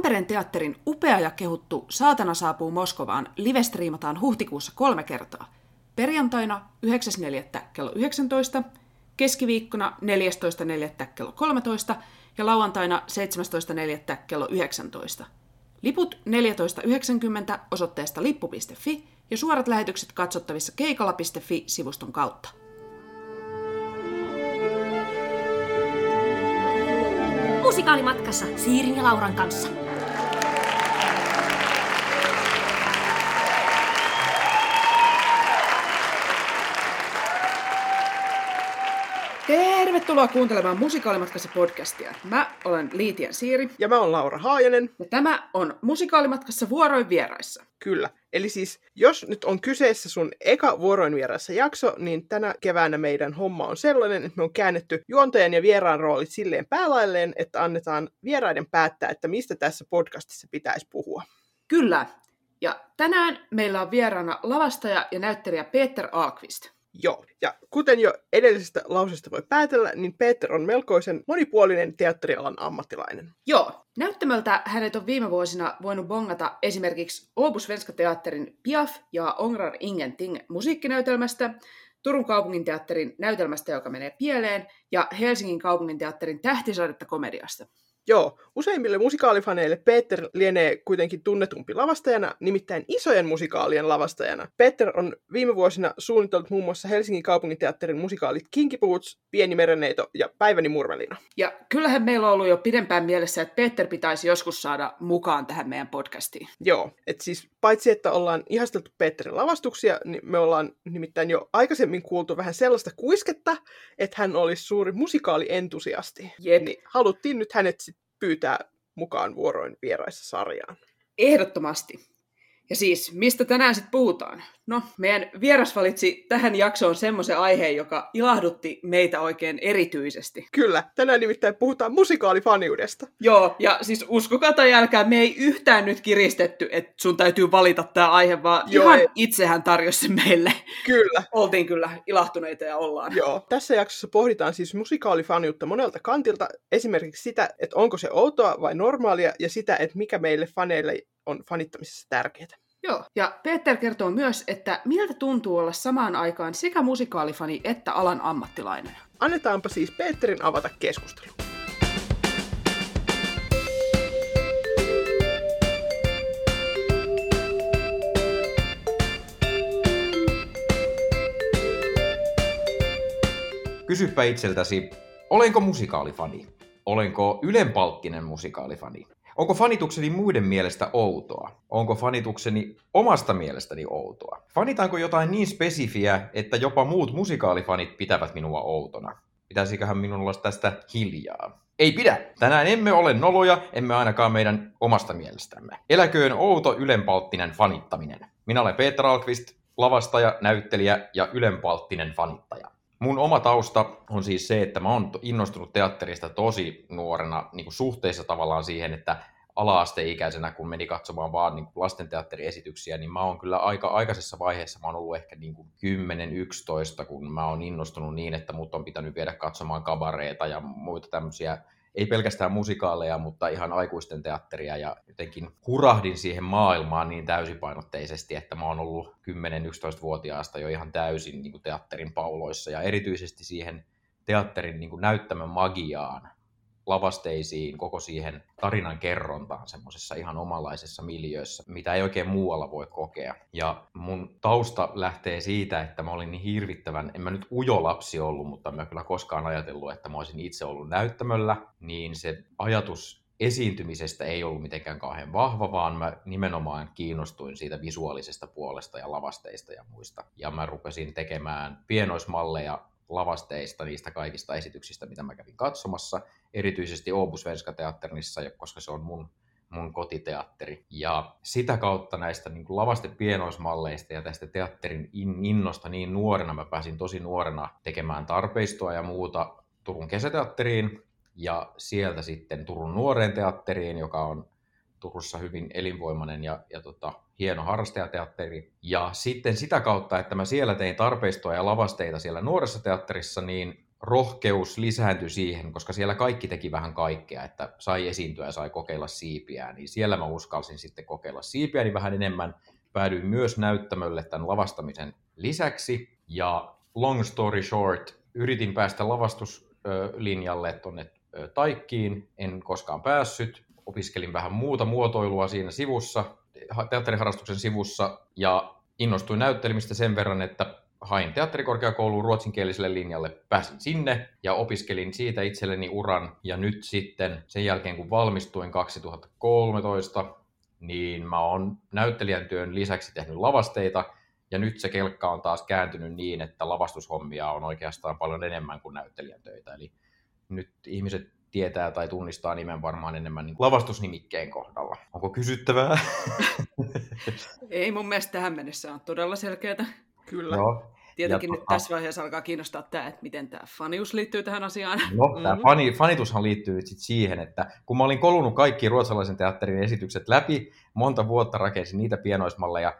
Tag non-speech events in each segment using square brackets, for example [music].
Tampereen teatterin upea ja kehuttu Saatana saapuu Moskovaan livestriimataan huhtikuussa kolme kertaa. Perjantaina 9.4. kello 19, keskiviikkona 14.4. kello 13 ja lauantaina 17.4. kello 19. Liput 14.90 osoitteesta lippu.fi ja suorat lähetykset katsottavissa keikala.fi-sivuston kautta. Musikaalimatkassa Siirin ja Lauran kanssa. Tervetuloa kuuntelemaan Musikaalimatkassa podcastia. Mä olen Liitian Siiri. Ja mä oon Laura Haajanen. Ja tämä on Musikaalimatkassa vuoroin vieraissa. Kyllä. Eli siis, jos nyt on kyseessä sun eka vuoroin vieraissa jakso, niin tänä keväänä meidän homma on sellainen, että me on käännetty juontajan ja vieraan roolit silleen päälailleen, että annetaan vieraiden päättää, että mistä tässä podcastissa pitäisi puhua. Kyllä. Ja tänään meillä on vieraana lavastaja ja näyttelijä Peter Aakvist. Joo, ja kuten jo edellisestä lausesta voi päätellä, niin Peter on melkoisen monipuolinen teatterialan ammattilainen. Joo, näyttämöltä hänet on viime vuosina voinut bongata esimerkiksi Åbo Svenska Teatterin Piaf ja Ongrar Ingenting musiikkinäytelmästä, Turun kaupunginteatterin näytelmästä, joka menee pieleen, ja Helsingin kaupunginteatterin tähtisaadetta komediasta. Joo, useimmille musikaalifaneille Peter lienee kuitenkin tunnetumpi lavastajana, nimittäin isojen musikaalien lavastajana. Peter on viime vuosina suunnitellut muun muassa Helsingin kaupunginteatterin musikaalit Kinky Boots, Pieni merenneito ja Päiväni murmelina. Ja kyllähän meillä on ollut jo pidempään mielessä, että Peter pitäisi joskus saada mukaan tähän meidän podcastiin. Joo, että siis paitsi että ollaan ihasteltu Peterin lavastuksia, niin me ollaan nimittäin jo aikaisemmin kuultu vähän sellaista kuisketta, että hän olisi suuri musikaalientusiasti. Jep. Niin haluttiin nyt hänet sit pyytää mukaan vuoroin vieraissa sarjaan. Ehdottomasti. Ja siis, mistä tänään sitten puhutaan? No, meidän vieras valitsi tähän jaksoon semmoisen aiheen, joka ilahdutti meitä oikein erityisesti. Kyllä, tänään nimittäin puhutaan musikaalifaniudesta. Joo, ja siis uskokaa tai jälkeen, me ei yhtään nyt kiristetty, että sun täytyy valita tämä aihe, vaan Joo, ihan ei. itsehän tarjosi meille. Kyllä. Oltiin kyllä ilahtuneita ja ollaan. Joo. Tässä jaksossa pohditaan siis musikaalifaniutta monelta kantilta, esimerkiksi sitä, että onko se outoa vai normaalia, ja sitä, että mikä meille faneille on fanittamisessa tärkeää. Joo, ja Peter kertoo myös, että miltä tuntuu olla samaan aikaan sekä musikaalifani että alan ammattilainen. Annetaanpa siis Peterin avata keskustelu. Kysypä itseltäsi, olenko musikaalifani? Olenko ylenpalttinen musikaalifani? Onko fanitukseni muiden mielestä outoa? Onko fanitukseni omasta mielestäni outoa? Fanitaanko jotain niin spesifiä, että jopa muut musikaalifanit pitävät minua outona? Pitäisiköhän minun olla tästä hiljaa? Ei pidä. Tänään emme ole noloja, emme ainakaan meidän omasta mielestämme. Eläköön outo ylenpalttinen fanittaminen. Minä olen Peter Alkvist, lavastaja, näyttelijä ja ylenpalttinen fanittaja. Mun oma tausta on siis se, että mä oon innostunut teatterista tosi nuorena niin kuin suhteessa tavallaan siihen, että ala-asteikäisenä, kun meni katsomaan vaan niin lastenteatteriesityksiä, niin mä oon kyllä aika aikaisessa vaiheessa, mä oon ollut ehkä niin kuin 10-11, kun mä oon innostunut niin, että mut on pitänyt viedä katsomaan kabareita ja muita tämmöisiä, ei pelkästään musikaaleja, mutta ihan aikuisten teatteria ja jotenkin hurahdin siihen maailmaan niin täysipainotteisesti, että mä oon ollut 10-11-vuotiaasta jo ihan täysin niin kuin teatterin pauloissa ja erityisesti siihen teatterin niin kuin näyttämön magiaan, lavasteisiin, koko siihen tarinan kerrontaan semmoisessa ihan omanlaisessa miljöössä, mitä ei oikein muualla voi kokea. Ja mun tausta lähtee siitä, että mä olin niin hirvittävän, en mä nyt ujo lapsi ollut, mutta mä kyllä koskaan ajatellut, että mä olisin itse ollut näyttämöllä, niin se ajatus esiintymisestä ei ollut mitenkään kauhean vahva, vaan mä nimenomaan kiinnostuin siitä visuaalisesta puolesta ja lavasteista ja muista. Ja mä rupesin tekemään pienoismalleja lavasteista, niistä kaikista esityksistä, mitä mä kävin katsomassa, erityisesti Åbo Svenska Teatternissa, koska se on mun, mun kotiteatteri. Ja sitä kautta näistä niin kuin lavaste pienoismalleista ja tästä teatterin in, innosta niin nuorena, mä pääsin tosi nuorena tekemään tarpeistoa ja muuta Turun kesäteatteriin, ja sieltä sitten Turun nuoreen teatteriin, joka on Turussa hyvin elinvoimainen ja, ja tota, hieno harrastajateatteri. Ja sitten sitä kautta, että mä siellä tein tarpeistoa ja lavasteita siellä nuoressa teatterissa, niin rohkeus lisääntyi siihen, koska siellä kaikki teki vähän kaikkea, että sai esiintyä ja sai kokeilla siipiä, niin siellä mä uskalsin sitten kokeilla siipiä niin vähän enemmän. Päädyin myös näyttämölle tämän lavastamisen lisäksi, ja long story short, yritin päästä lavastuslinjalle tuonne Taikkiin, en koskaan päässyt, opiskelin vähän muuta muotoilua siinä sivussa, teatteriharrastuksen sivussa, ja innostuin näyttelemistä sen verran, että hain teatterikorkeakouluun ruotsinkieliselle linjalle, pääsin sinne ja opiskelin siitä itselleni uran. Ja nyt sitten sen jälkeen, kun valmistuin 2013, niin mä oon näyttelijän työn lisäksi tehnyt lavasteita, ja nyt se kelkka on taas kääntynyt niin, että lavastushommia on oikeastaan paljon enemmän kuin näyttelijän töitä. Eli nyt ihmiset tietää tai tunnistaa nimen varmaan enemmän niin lavastusnimikkeen kohdalla. Onko kysyttävää? Ei mun mielestä tähän mennessä on todella selkeää. Kyllä. Joo. Tietenkin Ja nyt tota- tässä vaiheessa alkaa kiinnostaa tämä, että miten tämä fanius liittyy tähän asiaan. No, tämä Mhm. fani, fanitushan liittyy sit siihen, että kun mä olin kolunut kaikki ruotsalaisen teatterin esitykset läpi, monta vuotta rakensin niitä pienoismalleja,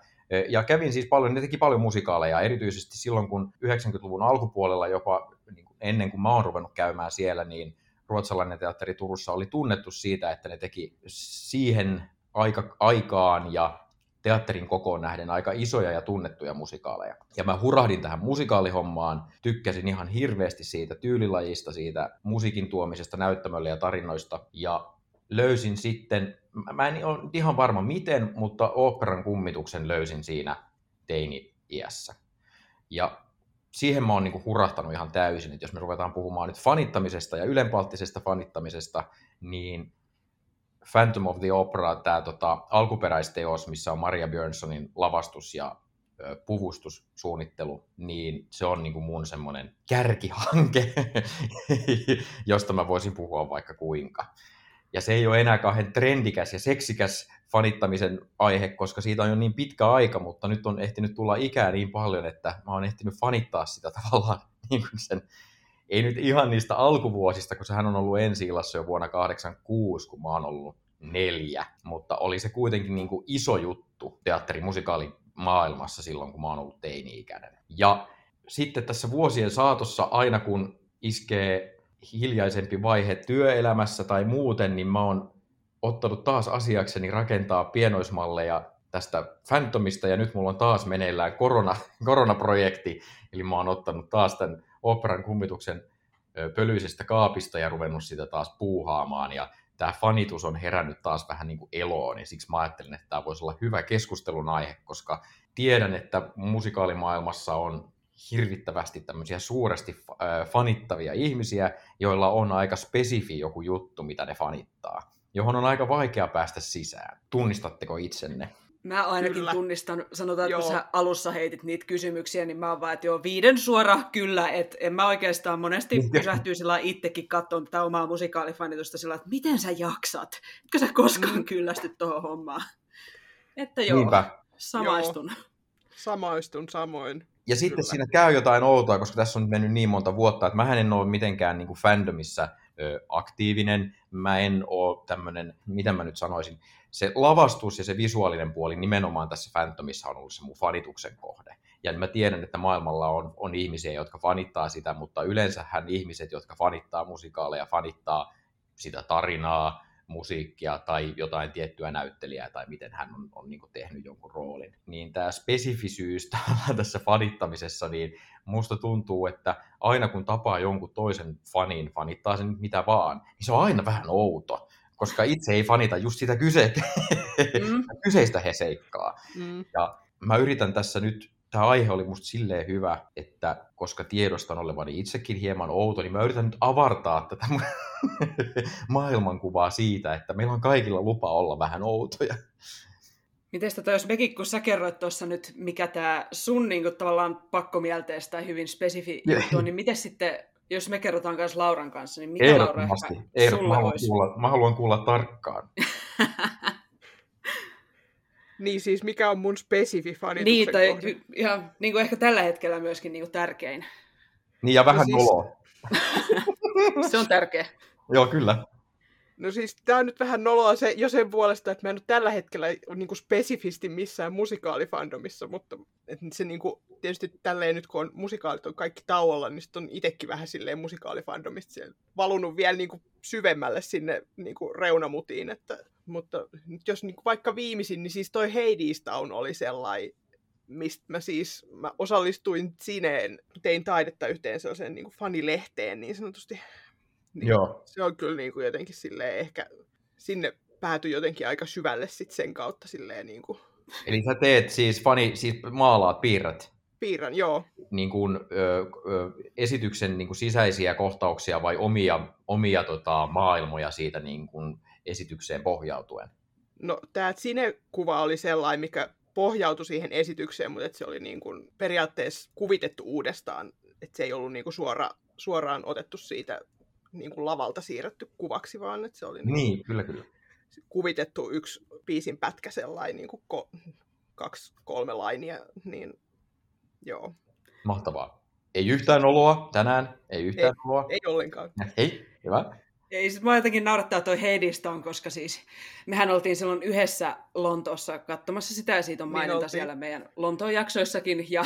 ja kävin siis paljon, ne teki paljon musikaaleja, erityisesti silloin kun 90-luvun alkupuolella jopa niin kuin ennen kuin mä oon ruvennut käymään siellä, niin ruotsalainen teatteri Turussa oli tunnettu siitä, että ne teki siihen aika, aikaan ja teatterin kokoon nähden aika isoja ja tunnettuja musikaaleja. Ja mä hurahdin tähän musikaalihommaan, tykkäsin ihan hirveästi siitä tyylilajista, siitä musiikin tuomisesta näyttämölle ja tarinoista, ja löysin sitten, mä- en ole ihan varma miten, mutta oopperan kummituksen löysin siinä teini-iässä. Ja siihen mä oon niinku hurahtanut ihan täysin, että jos me ruvetaan puhumaan nyt fanittamisesta ja ylenpalttisesta fanittamisesta, niin Phantom of the Opera, tämä tota, alkuperäisteos, missä on Maria Björnssonin lavastus ja ö, puvustussuunnittelu, niin se on niin kuin mun semmoinen kärkihanke, [laughs] josta mä voisin puhua vaikka kuinka. Ja se ei ole enää kauhean trendikäs ja seksikäs fanittamisen aihe, koska siitä on jo niin pitkä aika, mutta nyt on ehtinyt tulla ikää niin paljon, että mä oon ehtinyt fanittaa sitä [laughs] tavallaan niin kuin sen ei nyt ihan niistä alkuvuosista, kun sehän on ollut ensi illassa jo vuonna 86, kun mä oon ollut neljä, mutta oli se kuitenkin niin kuin iso juttu teatterimusikaali maailmassa silloin, kun mä oon ollut teini-ikäinen. Ja sitten tässä vuosien saatossa, aina kun iskee hiljaisempi vaihe työelämässä tai muuten, niin mä oon ottanut taas asiakseni rakentaa pienoismalleja tästä Phantomista, ja nyt mulla on taas meneillään korona, [laughs] koronaprojekti, eli mä oon ottanut taas tämän operan kummituksen pölyisestä kaapista ja ruvennut sitä taas puuhaamaan, ja tämä fanitus on herännyt taas vähän niin kuin eloon, ja siksi mä ajattelin, että tämä voisi olla hyvä keskustelun aihe, koska tiedän, että musikaalimaailmassa on hirvittävästi tämmöisiä suuresti fanittavia ihmisiä, joilla on aika spesifi joku juttu, mitä ne fanittaa, johon on aika vaikea päästä sisään. Tunnistatteko itsenne? Mä ainakin Kyllä. tunnistan, sanotaan, että kun Joo. sä alussa heitit niitä kysymyksiä, niin mä oon vaan, että joo, viiden suora kyllä, että en mä oikeastaan monesti pysähtyy sillä lailla itsekin katsomaan tätä omaa musikaalifanitusta sillä että miten sä jaksat? Etkö sä koskaan Mm. kyllästy tuohon hommaan? Että joo, Niinpä. samaistun. Samaistun samoin. Ja sitten Kyllä. siinä käy jotain outoa, koska tässä on nyt mennyt niin monta vuotta, että mä en ole mitenkään niin kuin fandomissa ö, aktiivinen. Mä en ole tämmöinen, mitä mä nyt sanoisin, se lavastus ja se visuaalinen puoli nimenomaan tässä Phantomissa on ollut se mun fanituksen kohde. Ja mä tiedän, että maailmalla on, on ihmisiä, jotka fanittaa sitä, mutta yleensähän ihmiset, jotka fanittaa musikaaleja, fanittaa sitä tarinaa, musiikkia tai jotain tiettyä näyttelijää tai miten hän on, on niin tehnyt jonkun roolin. Niin tämä spesifisyys [laughs] tässä fanittamisessa, niin musta tuntuu, että aina kun tapaa jonkun toisen fanin, fanittaa sen mitä vaan, niin se on aina vähän outo, koska itse ei fanita just sitä kyse- Mm. [laughs] kyseistä heseikkaa. Mm. Ja mä yritän tässä nyt, tämä aihe oli musta silleen hyvä, että koska tiedostan olevani itsekin hieman outo, niin mä yritän nyt avartaa tätä [laughs] maailmankuvaa siitä, että meillä on kaikilla lupa olla vähän outoja. Miten tätä, jos mekin, kun sä kerroit tuossa nyt, mikä tämä sun niin kuin, tavallaan pakkomielteestä tai hyvin spesifi juttu on, niin miten sitten, jos me kerrotaan myös Lauran kanssa, niin mikä Laura ehkä sulla haluan olisi? kuulla, mä haluan kuulla tarkkaan. [laughs] Niin siis mikä on mun spesifi fanituksen Niin, tai kohde? ihan niin kuin ehkä tällä hetkellä myöskin niin kuin tärkein. Niin ja vähän No siis- noloa. [laughs] Se on tärkeä. Joo, kyllä. No siis tää on nyt vähän noloa se, jo sen puolesta, että mä en ole tällä hetkellä niinku spesifisti missään musikaalifandomissa, mutta et se niinku, tietysti tälleen nyt kun on musikaalit on kaikki tauolla, niin sitten on itsekin vähän silleen musikaalifandomista siellä valunut vielä niinku syvemmälle sinne niinku reunamutiin, että, mutta nyt jos niinku vaikka viimeisin, niin siis toi Hades Town oli sellainen, mistä mä siis mä osallistuin sineen, tein taidetta yhteen sellaiseen niin fanilehteen niin sanotusti. Niin Joo. Se on kyllä niin kuin jotenkin silleen ehkä, sinne päätyi jotenkin aika syvälle sit sen kautta silleen niin kuin, Eli sä teet siis, fani, siis maalaat, piirrät piirran, joo. niin kuin, ö, ö, esityksen niin kuin sisäisiä kohtauksia vai omia, omia tota, maailmoja siitä niin kuin esitykseen pohjautuen? No tämä Cine-kuva oli sellainen, mikä pohjautui siihen esitykseen, mutta se oli niin kuin periaatteessa kuvitettu uudestaan, että se ei ollut niin kuin suora, suoraan otettu siitä niin kuin lavalta siirretty kuvaksi, vaan että se oli niin Niin, kyllä, kyllä. kuvitettu yksi biisin pätkä sellainen niin kuin ko- kaksi, kolme lainia, niin joo, Mahtavaa. Ei yhtään oloa tänään, ei yhtään Ei. oloa. ei ollenkaan. Hei, hyvä. Ei, sit mua jotenkin naurattaa toi Hadestown, koska siis mehän oltiin silloin yhdessä Lontoossa katsomassa sitä, ja siitä on Niin maininta oltiin. siellä meidän Lontoon jaksoissakin, ja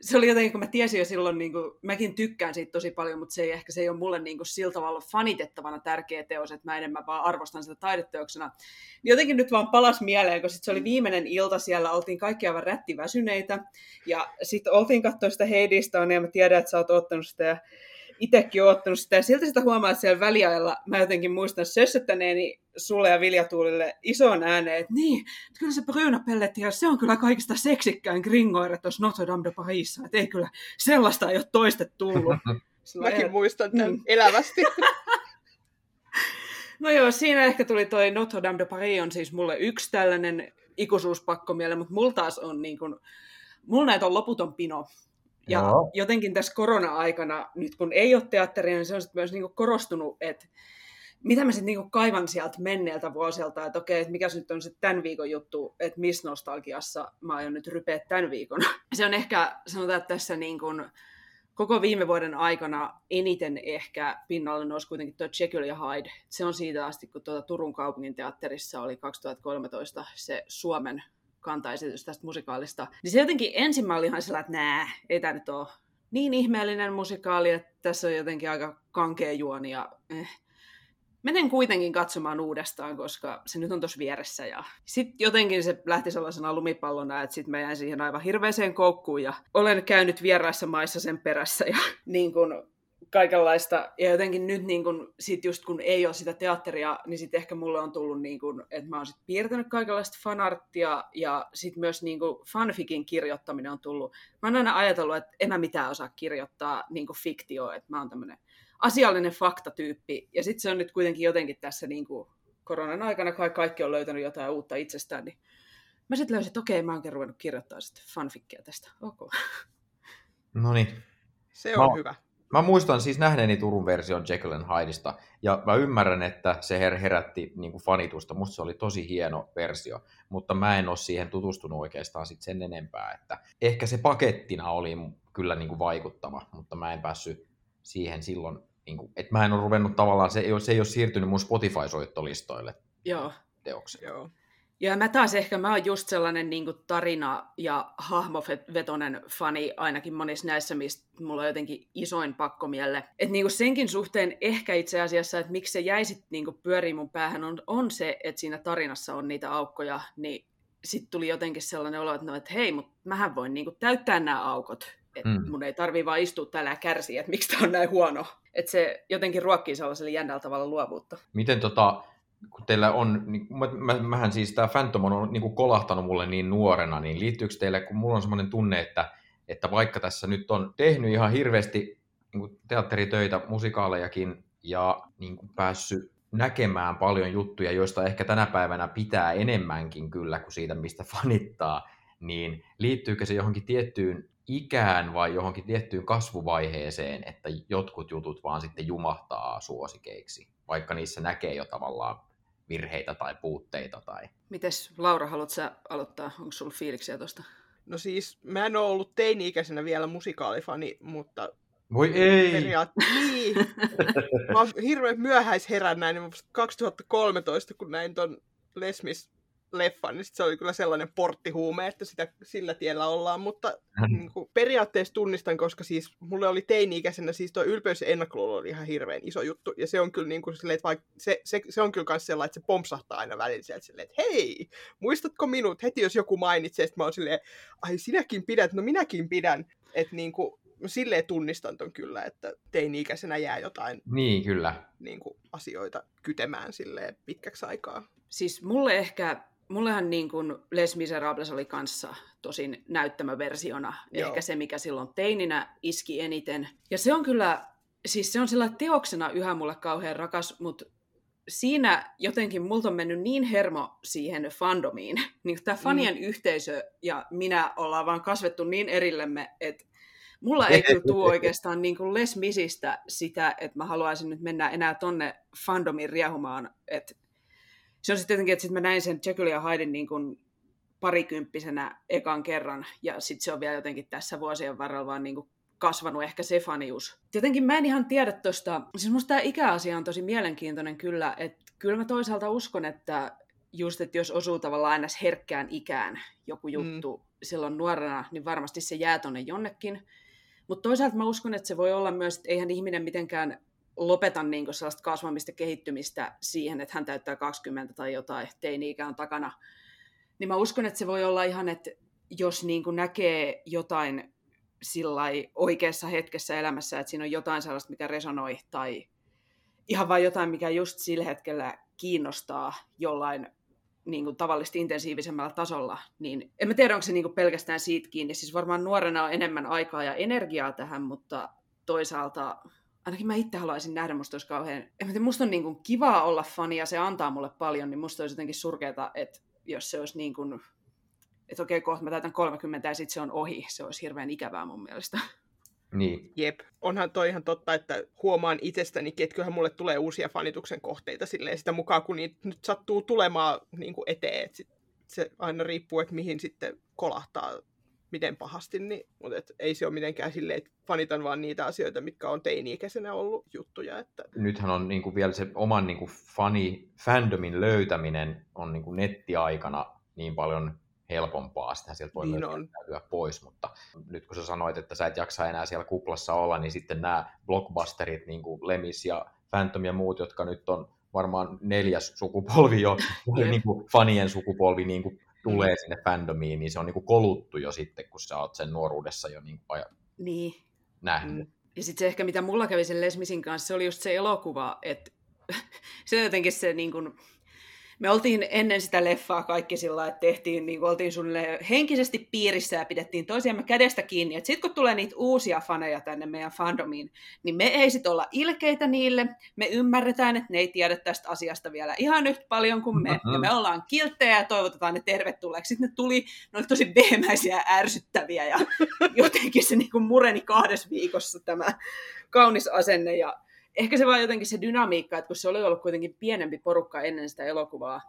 se oli jotenkin, kun mä tiesin jo silloin, niin kuin, mäkin tykkään siitä tosi paljon, mutta se ei ehkä se ei ole mulle niin kuin, sillä tavalla fanitettavana tärkeä teos, että mä enemmän vaan arvostan sitä taideteoksena. Niin jotenkin nyt vaan palas mieleen, kun sit se oli viimeinen ilta siellä, oltiin kaikki aivan rättiväsyneitä, ja sitten oltiin katsoa sitä Hadestownia, ja mä tiedän, että sä oot ottanut sitä, ja itsekin oon ottanut sitä, ja silti sitä huomaa, että siellä väliajalla mä jotenkin muistan sössöttäneeni sulle ja Viljatuulille isoon ääneen, että niin, että kyllä se Bruna Pelletti, se on kyllä kaikista seksikkäin gringoire tuossa Notre Dame de Parisissa, että ei kyllä sellaista ei ole toiste tullut. [laughs] Mäkin lailla- muistan tämän Mm. elävästi. [laughs] No joo, siinä ehkä tuli toi Notre Dame de Paris on siis mulle yksi tällainen ikuisuuspakkomiele, mutta mulla taas on niin kuin, mulla näitä on loputon pino. Ja Joo. jotenkin tässä korona-aikana, nyt kun ei ole teatteria, niin se on myös niin korostunut, että mitä mä sitten niinku kaivan sieltä menneeltä vuosilta, että okei, että mikä nyt on se tämän viikon juttu, että missä nostalgiassa mä aion nyt rypeä tämän viikon. [laughs] Se on ehkä, sanotaan, että tässä niin kuin koko viime vuoden aikana eniten ehkä pinnalle nousi kuitenkin tuo Jekyll ja Hyde. Se on siitä asti, kun tuota Turun kaupungin teatterissa oli 2013 se Suomen kantaesitys tästä musikaalista. Niin se jotenkin ensin mä olin ihan sellainen, että nää, ei tämä nyt ole niin ihmeellinen musikaali, että tässä on jotenkin aika kankea juoni ja eh. Menen kuitenkin katsomaan uudestaan, koska se nyt on tuossa vieressä. Ja sitten jotenkin se lähti sellaisena lumipallona, että sitten mä jäin siihen aivan hirveäseen koukkuun. Ja olen käynyt vieraissa maissa sen perässä ja [laughs] niin kuin kaikenlaista. Ja jotenkin nyt niin kun, sit just kun ei ole sitä teatteria, niin sitten ehkä mulle on tullut, niin kun, että mä oon sit piirtänyt kaikenlaista fanarttia ja sitten myös niin kun fanfikin kirjoittaminen on tullut. Mä oon aina ajatellut, että en mä mitään osaa kirjoittaa niin fiktioa, että mä oon tämmöinen asiallinen faktatyyppi. Ja sitten se on nyt kuitenkin jotenkin tässä niin kuin koronan aikana, kai kaikki on löytänyt jotain uutta itsestään, niin mä sitten löysin, että okei, mä oonkin ruvennut kirjoittaa sitten fanfikkiä tästä. Okay. No niin. Se on Mä- hyvä. Mä muistan siis nähneeni Turun version Jekyll and Hydeista, ja mä ymmärrän, että se her- herätti niin kuin fanitusta. Musta se oli tosi hieno versio, mutta mä en ole siihen tutustunut oikeastaan sit sen enempää. Että ehkä se pakettina oli kyllä niin kuin vaikuttava, mutta mä en päässyt siihen silloin, niin kuin, että mä en ole ruvennut tavallaan, se ei ole, se ei ole siirtynyt mun Spotify-soittolistoille Joo. Joo. Ja mä taas ehkä, mä oon just sellainen niin tarina- ja hahmovetonen fani ainakin monissa näissä, mistä mulla on jotenkin isoin pakkomielle. Että niin senkin suhteen ehkä itse asiassa, että miksi se jäi sitten niin pyörii mun päähän, on, on se, että siinä tarinassa on niitä aukkoja, niin sitten tuli jotenkin sellainen olo, että, no, että hei, mutta mähän voin niin täyttää nämä aukot. Että Mm. mun ei tarvii vaan istua täällä ja kärsiä, että miksi tämä on näin huono. Että se jotenkin ruokkii sellaiselle jännällä tavalla luovuutta. Miten tota, kun teillä on, niin, mä, mä, mähän siis tämä Phantom on niin kuin kolahtanut mulle niin nuorena, niin liittyykö teille, kun mulla on semmoinen tunne, että, että vaikka tässä nyt on tehnyt ihan hirveästi niin kuin teatteritöitä, musikaalejakin ja niin kuin päässyt näkemään paljon juttuja, joista ehkä tänä päivänä pitää enemmänkin kyllä kuin siitä, mistä [laughs] fanittaa, niin liittyykö se johonkin tiettyyn ikään vai johonkin tiettyyn kasvuvaiheeseen, että jotkut jutut vaan sitten jumahtaa suosikeiksi, vaikka niissä näkee jo tavallaan virheitä tai puutteita. Tai... Mites Laura, haluatko sä aloittaa? Onko sulla fiiliksiä tuosta? No siis, mä en ole ollut teini-ikäisenä vielä musikaalifani, mutta Voi ei! Periaatteessa. [laughs] Niin. Mä oon hirveän myöhäisherännäinen 2013, kun näin ton Lesmis leffan, niin sit se oli kyllä sellainen porttihuume, että sitä, sillä tiellä ollaan, mutta niin kuin, periaatteessa tunnistan, koska siis mulle oli teini-ikäisenä, siis tuo ylpeys ja ennakkoluulo oli ihan hirveän iso juttu, ja se on kyllä niin kuin silleen, että vaikka, se, se, se, on kyllä myös sellainen, että se pompsahtaa aina välillä sieltä silleen, että hei, muistatko minut? Heti jos joku mainitsee, että mä oon silleen, ai sinäkin pidät, no minäkin pidän, että niin kuin, silleen tunnistan ton kyllä, että teini-ikäisenä jää jotain Niin, kyllä. niin kuin, asioita kytemään silleen pitkäksi aikaa. Siis mulle ehkä, mullehan niin kuin Les Miserables oli kanssa tosin näyttämöversiona. Joo. Ehkä se, mikä silloin teininä iski eniten. Ja se on kyllä, siis se on sillä teoksena yhä mulle kauhean rakas, mutta siinä jotenkin multa on mennyt niin hermo siihen fandomiin. [laughs] Niin tämä fanien mm. yhteisö ja minä ollaan vaan kasvettu niin erillemme, että mulla ei kyllä tule [laughs] oikeastaan niin kuin Les Misistä sitä, että mä haluaisin nyt mennä enää tonne fandomiin riehumaan. Että se on sitten jotenkin, että sit mä näin sen Jekyll ja Hyden niin kuin parikymppisenä ekan kerran, ja sitten se on vielä jotenkin tässä vuosien varrella vaan niin kuin kasvanut ehkä se fanius. Jotenkin mä en ihan tiedä tosta, siis musta tämä ikäasia on tosi mielenkiintoinen kyllä, että kyllä mä toisaalta uskon, että just, että jos osuu tavallaan aina herkkään ikään joku juttu mm. silloin nuorena, niin varmasti se jää tonne jonnekin. Mutta toisaalta mä uskon, että se voi olla myös, että eihän ihminen mitenkään lopeta niin sellaista kasvamista kehittymistä siihen, että hän täyttää 20 tai jotain teini-ikä on takana. Niin mä uskon, että se voi olla ihan, että jos niin näkee jotain oikeassa hetkessä elämässä, että siinä on jotain sellaista, mikä resonoi, tai ihan vain jotain, mikä just sillä hetkellä kiinnostaa jollain niin kuin tavallisesti intensiivisemmällä tasolla, niin en mä tiedä, onko se niin kuin pelkästään siitä kiinni. Siis varmaan nuorena on enemmän aikaa ja energiaa tähän, mutta toisaalta ainakin mä itse haluaisin nähdä, musta olisi kauhean, en tiedä, musta on niin kuin kivaa olla fani ja se antaa mulle paljon, niin musta olisi jotenkin surkeata, että jos se olisi niin kuin, että okei, kohta mä täytän 30 ja sitten se on ohi, se olisi hirveän ikävää mun mielestä. Niin. Jep, onhan toi ihan totta, että huomaan itsestäni, että kyllähän mulle tulee uusia fanituksen kohteita silleen sitä mukaan, kun niitä nyt sattuu tulemaan niin kuin eteen. Et sit se aina riippuu, että mihin sitten kolahtaa miten pahasti, niin, mutta et ei se ole mitenkään silleen, että fanitan vaan niitä asioita, mitkä on teini-ikäisenä ollut juttuja. Että... Nythän on niin kuin vielä se oman niin kuin fani, fandomin löytäminen on niin kuin nettiaikana niin paljon helpompaa, sitä sieltä voi Niin jättäytyä pois, mutta nyt kun sä sanoit, että sä et jaksa enää siellä kuplassa olla, niin sitten nämä blockbusterit, niin kuin Lemis ja Phantom ja muut, jotka nyt on varmaan neljäs sukupolvi jo, [laughs] niin kuin fanien sukupolvi niin kuin tulee sinne fandomiin, niin se on niin kuin koluttu jo sitten, kun sä oot sen nuoruudessa jo niin kuin aja- Niin, nähnyt. Mm. Ja sitten se ehkä, mitä mulla kävi sen Lesmisin kanssa, se oli just se elokuva, että [laughs] se jotenkin se niin kuin, me oltiin ennen sitä leffaa kaikki sillä että tehtiin, niin kuin oltiin suunnilleen henkisesti piirissä ja pidettiin toisiamme kädestä kiinni. Että sitten kun tulee niitä uusia faneja tänne meidän fandomiin, niin me ei sit olla ilkeitä niille. Me ymmärretään, että ne ei tiedä tästä asiasta vielä ihan yhtä paljon kuin me. Ja me ollaan kilttejä ja toivotetaan ne tervetulleeksi. Sitten ne tuli, ne oli tosi vehemäisiä ja ärsyttäviä ja [laughs] jotenkin se niin kuin mureni kahdessa viikossa tämä kaunis asenne ja ehkä se vaan jotenkin se dynamiikka, että kun se oli ollut kuitenkin pienempi porukka ennen sitä elokuvaa,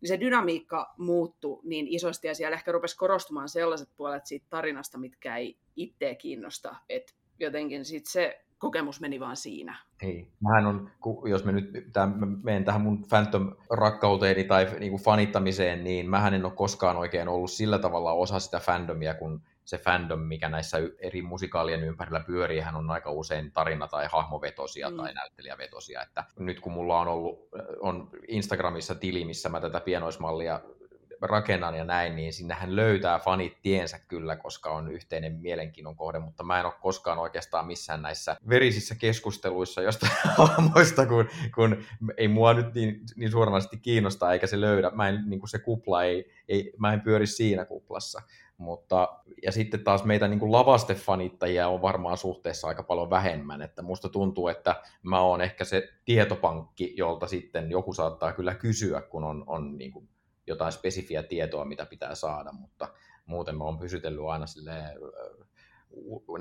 niin se dynamiikka muuttui niin isosti ja siellä ehkä rupesi korostumaan sellaiset puolet siitä tarinasta, mitkä ei itseä kiinnosta. Että jotenkin sit se kokemus meni vaan siinä. Ei. Mähän on, jos me nyt tämän, mä menen tähän mun Phantom-rakkauteeni tai niin fanittamiseen, niin mähän en ole koskaan oikein ollut sillä tavalla osa sitä fandomia, kun se fandom, mikä näissä eri musikaalien ympärillä pyörii, hän on aika usein tarina- tai hahmovetosia Mm. tai näyttelijävetosia. Että nyt kun mulla on ollut on Instagramissa tili, missä mä tätä pienoismallia rakennan ja näin, niin sinnehän löytää fanit tiensä kyllä, koska on yhteinen mielenkiinnon kohde, mutta mä en ole koskaan oikeastaan missään näissä verisissä keskusteluissa jostain [laughs] hahmoista, kun, kun ei mua nyt niin, niin suoranaisesti kiinnostaa, eikä se löydä, mä en, niin kuin se kupla ei, ei, mä en pyöri siinä kuplassa. Mutta, ja sitten taas meitä niin lavastefanittajia on varmaan suhteessa aika paljon vähemmän, että musta tuntuu, että mä oon ehkä se tietopankki, jolta sitten joku saattaa kyllä kysyä, kun on, on niin kuin jotain spesifiä tietoa, mitä pitää saada, mutta muuten mä oon pysytellyt aina silleen,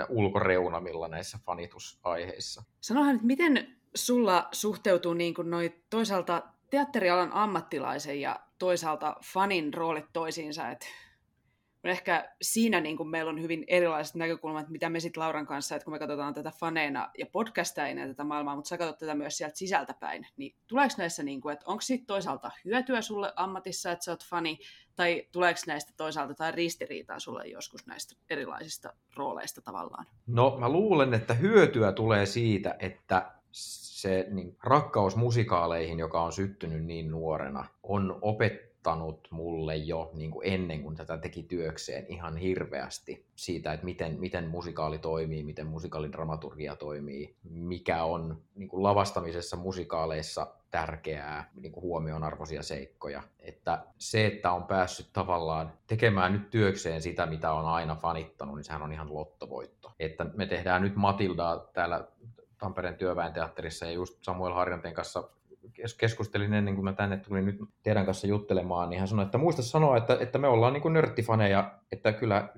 ulkoreunamilla näissä fanitusaiheissa. Sanohan, että miten sulla suhteutuu niin kuin noi toisaalta teatterialan ammattilaisen ja toisaalta fanin roolit toisiinsa, että ehkä siinä niin kuin meillä on hyvin erilaiset näkökulmat, mitä me sitten Lauran kanssa, että kun me katsotaan tätä faneina ja podcasteina ja tätä maailmaa, mutta sä katsot tätä myös sieltä sisältäpäin, niin tuleeko näissä, niin kuin, että onko siitä toisaalta hyötyä sulle ammatissa, että sä oot fani, tai tuleeko näistä toisaalta tai ristiriitaa sulle joskus näistä erilaisista rooleista tavallaan? No mä luulen, että hyötyä tulee siitä, että se niin, rakkaus musikaaleihin, joka on syttynyt niin nuorena, on opettanut mulle jo niin kuin ennen kuin tätä teki työkseen ihan hirveästi siitä, että miten, miten musikaali toimii, miten musikaalidramaturgia toimii, mikä on niin kuin lavastamisessa musikaaleissa tärkeää, niin kuin huomionarvoisia seikkoja. Että se, että on päässyt tavallaan tekemään nyt työkseen sitä, mitä on aina fanittanut, niin sehän on ihan lottovoitto. Että me tehdään nyt Matildaa täällä Tampereen työväen teatterissa ja just Samuel Harjanteen kanssa keskustelin ennen kuin mä tänne tulin nyt teidän kanssa juttelemaan, niin hän sanoi, että muista sanoa, että, että me ollaan niin nörttifaneja, että kyllä,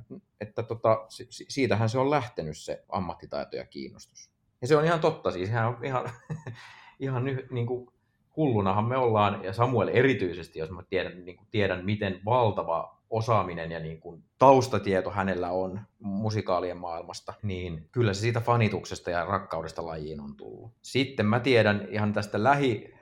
että tota, siitähän se on lähtenyt se ammattitaito ja kiinnostus. Ja se on ihan totta, siis on ihan, [laughs] ihan niin kuin hullunahan me ollaan, ja Samuel erityisesti, jos mä tiedän, niin kuin tiedän miten valtava osaaminen ja niin kuin taustatieto hänellä on musikaalien maailmasta, niin kyllä se siitä fanituksesta ja rakkaudesta lajiin on tullut. Sitten mä tiedän ihan tästä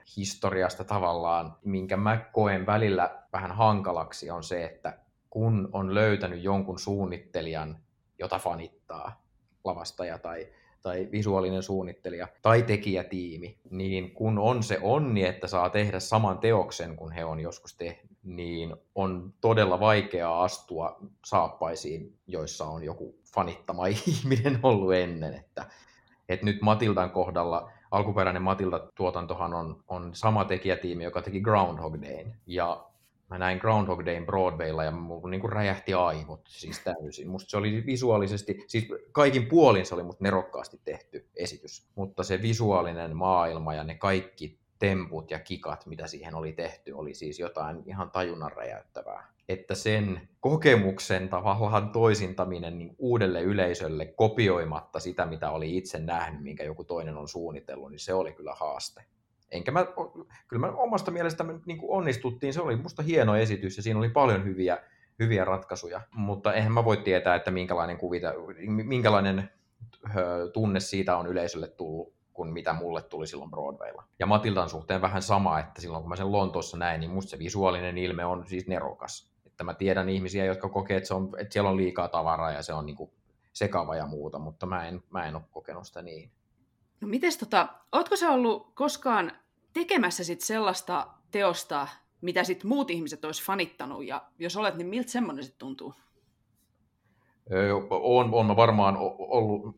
lähihistoriasta tavallaan, minkä mä koen välillä vähän hankalaksi, on se, että kun on löytänyt jonkun suunnittelijan, jota fanittaa, lavastaja tai tai visuaalinen suunnittelija tai tekijätiimi, niin kun on se onni, että saa tehdä saman teoksen kuin he on joskus tehnyt, niin on todella vaikeaa astua saappaisiin, joissa on joku fanittama [laughs] ihminen ollut ennen. Että, että nyt Matildan kohdalla, alkuperäinen Matilda-tuotantohan on, on sama tekijätiimi, joka teki Groundhog Dayn. Ja mä näin Groundhog Dayn Broadwaylla ja mulla niin räjähti aivot siis täysin. Musta se oli visuaalisesti, siis kaikin puolin se oli musta nerokkaasti tehty esitys, mutta se visuaalinen maailma ja ne kaikki temput ja kikat, mitä siihen oli tehty, oli siis jotain ihan tajunnan räjäyttävää. Että sen kokemuksen tavallaan toisintaminen niin uudelle yleisölle kopioimatta sitä, mitä oli itse nähnyt, minkä joku toinen on suunnitellut, niin se oli kyllä haaste. Enkä mä, kyllä mä omasta mielestäni niin onnistuttiin, se oli musta hieno esitys ja siinä oli paljon hyviä, hyviä ratkaisuja, mutta eihän mä voi tietää, että minkälainen, kuvita, minkälainen tunne siitä on yleisölle tullut kuin mitä mulle tuli silloin Broadwaylla. Ja Matildan suhteen vähän sama, että silloin kun mä sen Lontoossa näin, niin musta se visuaalinen ilme on siis nerokas. Että mä tiedän ihmisiä, jotka kokee, että, se on, että siellä on liikaa tavaraa ja se on niin kuin sekava ja muuta, mutta mä en, mä en ole kokenut sitä niin. No mites tota, ootko sä ollut koskaan tekemässä sit sellaista teosta, mitä sit muut ihmiset olisi fanittanut, ja jos olet, niin miltä semmoinen sitten tuntuu? On, on mä varmaan ollut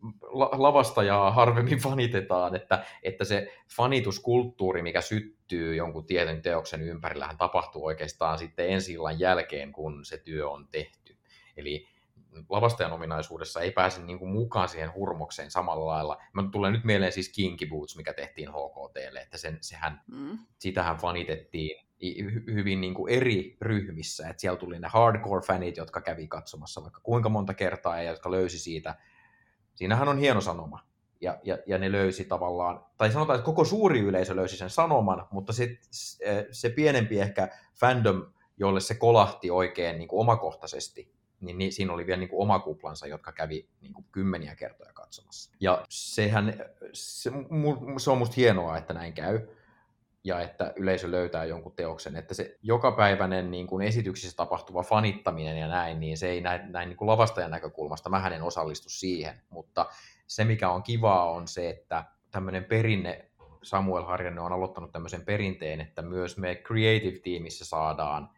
lavasta ja harvemmin [laughs] fanitetaan, että, että se fanituskulttuuri, mikä syttyy jonkun tietyn teoksen ympärillähän tapahtuu oikeastaan sitten ensi illan jälkeen, kun se työ on tehty. Eli lavastajan ominaisuudessa ei pääse niin kuin mukaan siihen hurmokseen samalla lailla. Mä tulee nyt mieleen siis Kinky Boots, mikä tehtiin HKTlle, että sen, sehän, mm. sitähän fanitettiin hyvin niin kuin eri ryhmissä. että siellä tuli ne hardcore-fanit, jotka kävi katsomassa vaikka kuinka monta kertaa ja jotka löysi siitä. Siinähän on hieno sanoma. Ja, ja, ja ne löysi tavallaan, tai sanotaan, että koko suuri yleisö löysi sen sanoman, mutta se, se pienempi ehkä fandom, jolle se kolahti oikein niin kuin omakohtaisesti, niin, niin siinä oli vielä niin kuin oma kuplansa, jotka kävi niin kuin kymmeniä kertoja katsomassa. Ja sehän, se, se on musta hienoa, että näin käy ja että yleisö löytää jonkun teoksen. Että se jokapäiväinen niin kuin esityksissä tapahtuva fanittaminen ja näin, niin se ei näin, näin niin kuin lavastajan näkökulmasta, mä en osallistu siihen, mutta se mikä on kivaa on se, että tämmöinen perinne, Samuel Harjanne on aloittanut tämmöisen perinteen, että myös me Creative-tiimissä saadaan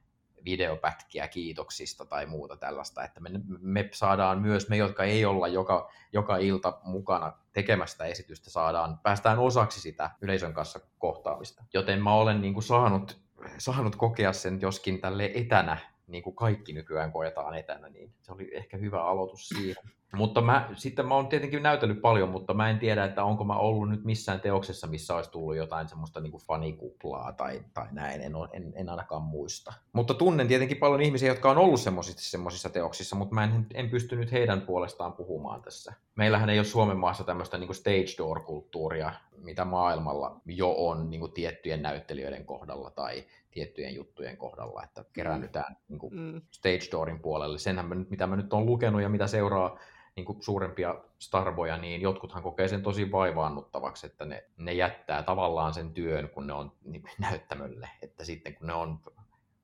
videopätkiä kiitoksista tai muuta tällaista, että me, me saadaan myös, me jotka ei olla joka, joka ilta mukana tekemästä esitystä, saadaan, päästään osaksi sitä yleisön kanssa kohtaamista. Joten mä olen niin kuin saanut, saanut kokea sen joskin tälle etänä, niin kuin kaikki nykyään koetaan etänä, niin se oli ehkä hyvä aloitus siihen. Mutta mä, sitten mä oon tietenkin näytellyt paljon, mutta mä en tiedä, että onko mä ollut nyt missään teoksessa, missä olisi tullut jotain semmoista niin kuin fanikuplaa tai, tai näin, en, en, en ainakaan muista. Mutta tunnen tietenkin paljon ihmisiä, jotka on ollut semmoisissa, semmoisissa teoksissa, mutta mä en, en pystynyt heidän puolestaan puhumaan tässä. Meillähän ei ole Suomen maassa tämmöistä niin kuin stage door-kulttuuria, mitä maailmalla jo on niin kuin tiettyjen näyttelijöiden kohdalla tai tiettyjen juttujen kohdalla, että keräännytään niin kuin Mm. Stage Doorin puolelle. Senhän mä, mitä mä nyt on lukenut ja mitä seuraa niin kuin suurempia starboja, niin jotkuthan kokee sen tosi vaivaannuttavaksi, että ne, ne jättää tavallaan sen työn, kun ne on niin, [laughs] näyttämölle. Että sitten kun ne on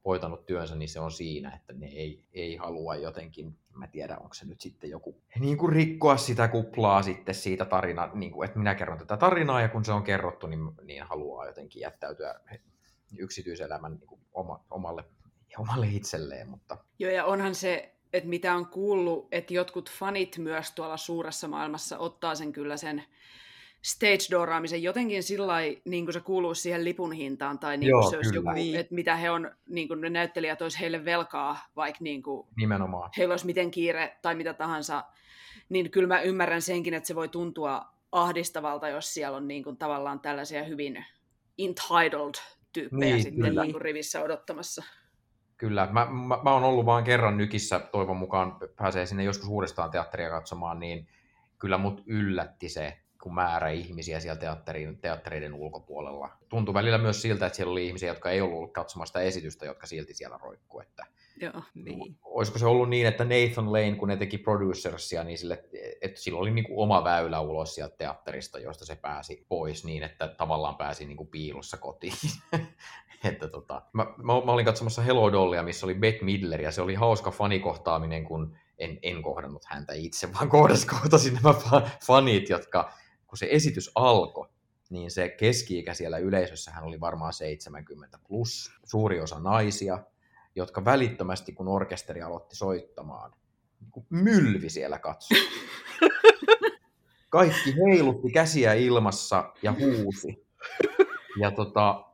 voitanut työnsä, niin se on siinä, että ne ei, ei halua jotenkin, mä tiedän, onko se nyt sitten joku, niin kuin rikkoa sitä kuplaa sitten siitä tarinaa, niin kuin, että minä kerron tätä tarinaa ja kun se on kerrottu, niin, niin haluaa jotenkin jättäytyä yksityiselämän niin kuin oma, omalle, omalle itselleen, mutta Joo, ja onhan se, että mitä on kuullut, että jotkut fanit myös tuolla suuressa maailmassa ottaa sen kyllä sen stage dooraamisen jotenkin sillä lailla, niin kuin se kuuluu siihen lipun hintaan, tai niin Joo, se olisi kyllä. joku, Niin. että mitä he on, niin kuin ne näyttelijät olisi heille velkaa, vaikka niin kuin nimenomaan. heillä olisi miten kiire tai mitä tahansa, niin kyllä mä ymmärrän senkin, että se voi tuntua ahdistavalta, jos siellä on niin kuin tavallaan tällaisia hyvin entitled tyyppejä Niin, sitten kyllä. niin kuin rivissä odottamassa. Kyllä, mä, mä, mä oon ollut vaan kerran nykissä, toivon mukaan pääsee sinne joskus uudestaan teatteria katsomaan, niin kyllä mut yllätti se, kun määrä ihmisiä siellä teatterin, teattereiden ulkopuolella. Tuntui välillä myös siltä, että siellä oli ihmisiä, jotka ei ollut katsomassa sitä esitystä, jotka silti siellä roikkuu. Että, Joo. Niin. olisiko se ollut niin, että Nathan Lane, kun ne teki producersia, niin sille, että sillä oli niinku oma väylä ulos sieltä teatterista, josta se pääsi pois niin, että tavallaan pääsi niinku piilossa kotiin. [laughs] että tota, mä, mä, mä, olin katsomassa Hello Dollia, missä oli Bette Midler, ja se oli hauska fanikohtaaminen, kun en, en kohdannut häntä itse, vaan kohdas, kohtasin nämä fa- fanit, jotka, kun se esitys alkoi, niin se keski-ikä siellä yleisössä hän oli varmaan 70 plus, suuri osa naisia, jotka välittömästi, kun orkesteri aloitti soittamaan, niin mylvi siellä katsoa. Kaikki heilutti käsiä ilmassa ja huusi. Ja tota,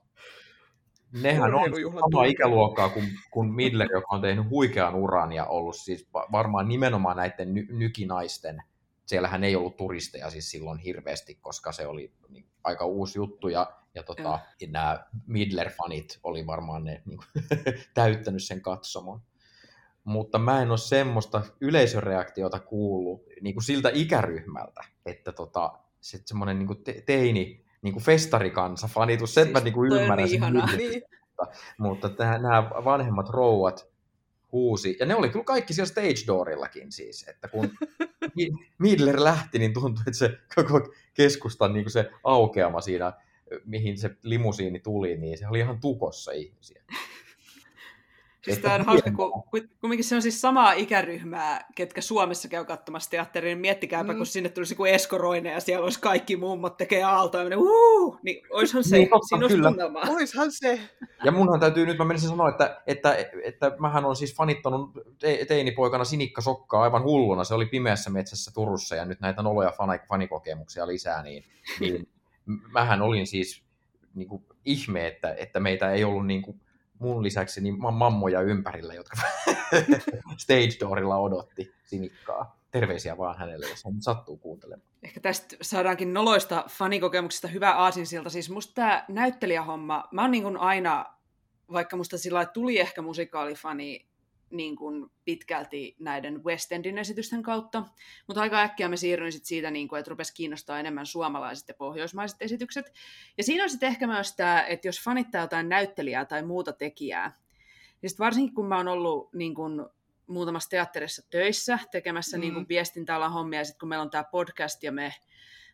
nehän on samaa ikäluokkaa kuin, kuin Midler, joka on tehnyt huikean uran ja ollut siis va- varmaan nimenomaan näiden ny- nykinaisten, siellähän ei ollut turisteja siis silloin hirveästi, koska se oli niin, aika uusi juttu ja, ja tota, nämä Midler-fanit oli varmaan ne niin kuin, [laughs] täyttänyt sen katsomon. Mutta mä en ole semmoista yleisöreaktiota kuullut niin kuin siltä ikäryhmältä, että tota, se semmoinen niin kuin te- teini, niin kuin festarikansa fanitus, sen Siis mä niin kuin ymmärrän sen ihanaa. Niin. mutta täh- nämä vanhemmat rouvat huusi, ja ne oli kyllä kaikki siellä stage doorillakin siis, että kun [laughs] Midler lähti, niin tuntui, että se koko keskustan niin kuin se aukeama siinä, mihin se limusiini tuli, niin se oli ihan tukossa ihmisiä. Siis Että tämä on hauska, kun kumminkin se on siis samaa ikäryhmää, ketkä Suomessa käy katsomassa teatteria, niin miettikääpä, Mm. kun sinne tulisi joku Esko Roine ja siellä olisi kaikki mummot tekee menee, uh, niin oishan se, Niin, totta, siinä olisi kyllä. tunnelmaa. Oishan se. Ja munhan täytyy nyt, mä menisin sanoa, että, että, että mähän on siis fanittanut te- teinipoikana Sinikka Sokkaa aivan hulluna. Se oli pimeässä metsässä Turussa ja nyt näitä noloja fani- fanikokemuksia lisää, niin, niin mähän olin siis niin kuin, ihme, että, että meitä ei ollut niin kuin, mun lisäksi niin ma- mammoja ympärillä, jotka [laughs] stage doorilla odotti Sinikkaa. Terveisiä vaan hänelle, jos hän sattuu kuuntelemaan. Ehkä tästä saadaankin noloista fanikokemuksista hyvä aasinsilta. Siis musta tämä näyttelijähomma, mä oon niin aina, vaikka musta sillä tuli ehkä musikaalifani niin kuin pitkälti näiden West Endin esitysten kautta, mutta aika äkkiä mä siirryin sit siitä, niin kuin, että rupesi kiinnostaa enemmän suomalaiset ja pohjoismaiset esitykset. Ja siinä on sitten ehkä myös tämä, että jos fanittaa jotain näyttelijää tai muuta tekijää, niin sit varsinkin kun mä oon ollut niin kuin, muutamassa teatterissa töissä tekemässä Mm. mm. niin kuin viestintäalan hommia, ja sitten kun meillä on tämä podcast ja me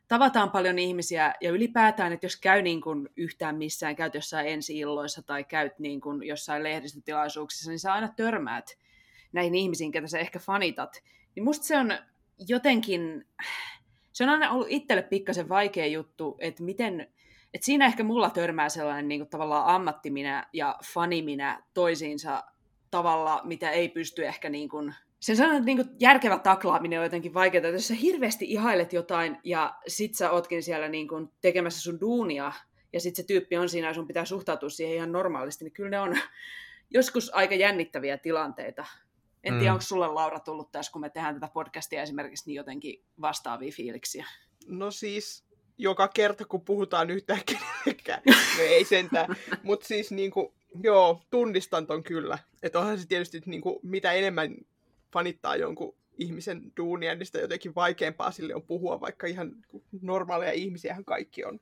tavataan paljon ihmisiä, ja ylipäätään, että jos käy niin kuin yhtään missään, käyt jossain ensi-illoissa tai käyt niin kuin jossain lehdistötilaisuuksissa, niin sä aina törmäät näihin ihmisiin, ketä sä ehkä fanitat. Niin musta se on jotenkin, se on aina ollut itselle pikkasen vaikea juttu, että miten, että siinä ehkä mulla törmää sellainen niin kuin tavallaan ammattiminä ja faniminä toisiinsa tavalla, mitä ei pysty ehkä niin kuin, sen sanon, että niin kuin järkevä taklaaminen on jotenkin vaikeaa, että jos sä hirveästi ihailet jotain ja sit sä ootkin siellä niin kuin tekemässä sun duunia ja sit se tyyppi on siinä ja sun pitää suhtautua siihen ihan normaalisti, niin kyllä ne on [laughs] joskus aika jännittäviä tilanteita. En tiedä, Mm. onko sulle Laura tullut tässä, kun me tehdään tätä podcastia esimerkiksi, niin jotenkin vastaavia fiiliksiä. No siis joka kerta, kun puhutaan yhtään kenellekään. [laughs] No ei sentään. Mutta siis niinku, joo, tunnistan ton kyllä. Että onhan se tietysti, että niinku, mitä enemmän fanittaa jonkun ihmisen duunia, niin sitä jotenkin vaikeampaa sille on puhua, vaikka ihan normaaleja ihmisiähän kaikki on.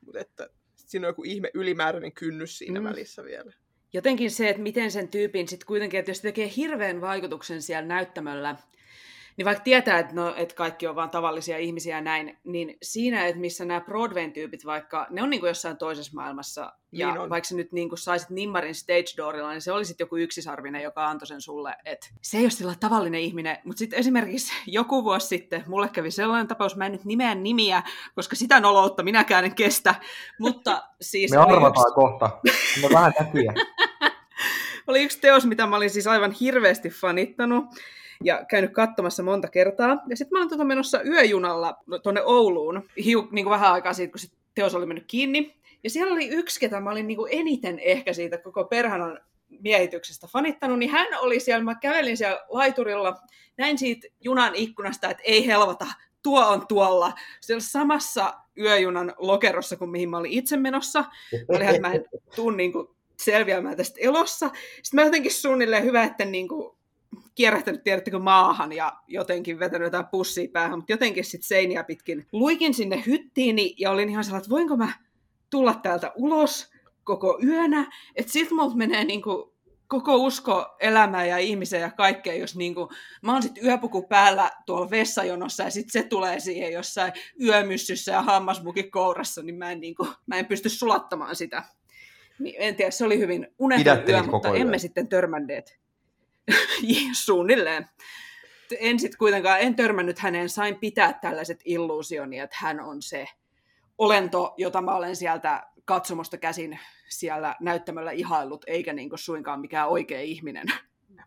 Mutta että siinä on joku ihme ylimääräinen kynnys siinä mm. välissä vielä. Jotenkin se, että miten sen tyypin sitten kuitenkin, että jos tekee hirveän vaikutuksen siellä näyttämöllä, niin vaikka tietää, että, no, että kaikki on vain tavallisia ihmisiä näin, niin siinä, että missä nämä Broadwayn tyypit vaikka, ne on niin kuin jossain toisessa maailmassa, ja niin vaikka sä nyt niin kuin saisit nimmarin stage doorilla, niin se olisi joku yksisarvinen, joka antoi sen sulle, että se ei ole sillä tavallinen ihminen, mutta sitten esimerkiksi joku vuosi sitten mulle kävi sellainen tapaus, mä en nyt nimeä nimiä, koska sitä noloutta minäkään en kestä, mutta siis... Me arvataan yksi... kohta, me vähän näkyy. [laughs] oli yksi teos, mitä mä olin siis aivan hirveästi fanittanut, ja käynyt katsomassa monta kertaa. Ja sitten mä olin tuota menossa yöjunalla tuonne Ouluun, hiu, niin kuin vähän aikaa siitä, kun se teos oli mennyt kiinni. Ja siellä oli yksi, ketä mä olin niin kuin eniten ehkä siitä koko perhanan miehityksestä fanittanut, niin hän oli siellä, mä kävelin siellä laiturilla, näin siitä junan ikkunasta, että ei helvata, tuo on tuolla. Siellä samassa yöjunan lokerossa, kuin mihin mä olin itse menossa. Että mä en tuu niin kuin selviämään tästä elossa. Sitten mä jotenkin suunnilleen hyvä, että niin kuin kierrähtänyt, tiedättekö, maahan ja jotenkin vetänyt jotain pussia päähän, mutta jotenkin sitten seiniä pitkin luikin sinne hyttiini ja olin ihan sellainen, että voinko mä tulla täältä ulos koko yönä, että sitten multa menee niinku koko usko elämään ja ihmiseen ja kaikkea, jos niinku, mä oon sitten yöpuku päällä tuolla vessajonossa ja sitten se tulee siihen jossain yömyssyssä ja hammasmukin kourassa, niin mä en, niinku, mä en pysty sulattamaan sitä. Niin, en tiedä, se oli hyvin uneton yö, mutta emme yö. sitten törmänneet. [laughs] Suunnilleen. En sitten kuitenkaan, en törmännyt häneen, sain pitää tällaiset illuusioni, että hän on se olento, jota mä olen sieltä katsomosta käsin siellä näyttämällä ihaillut, eikä niin suinkaan mikään oikea ihminen.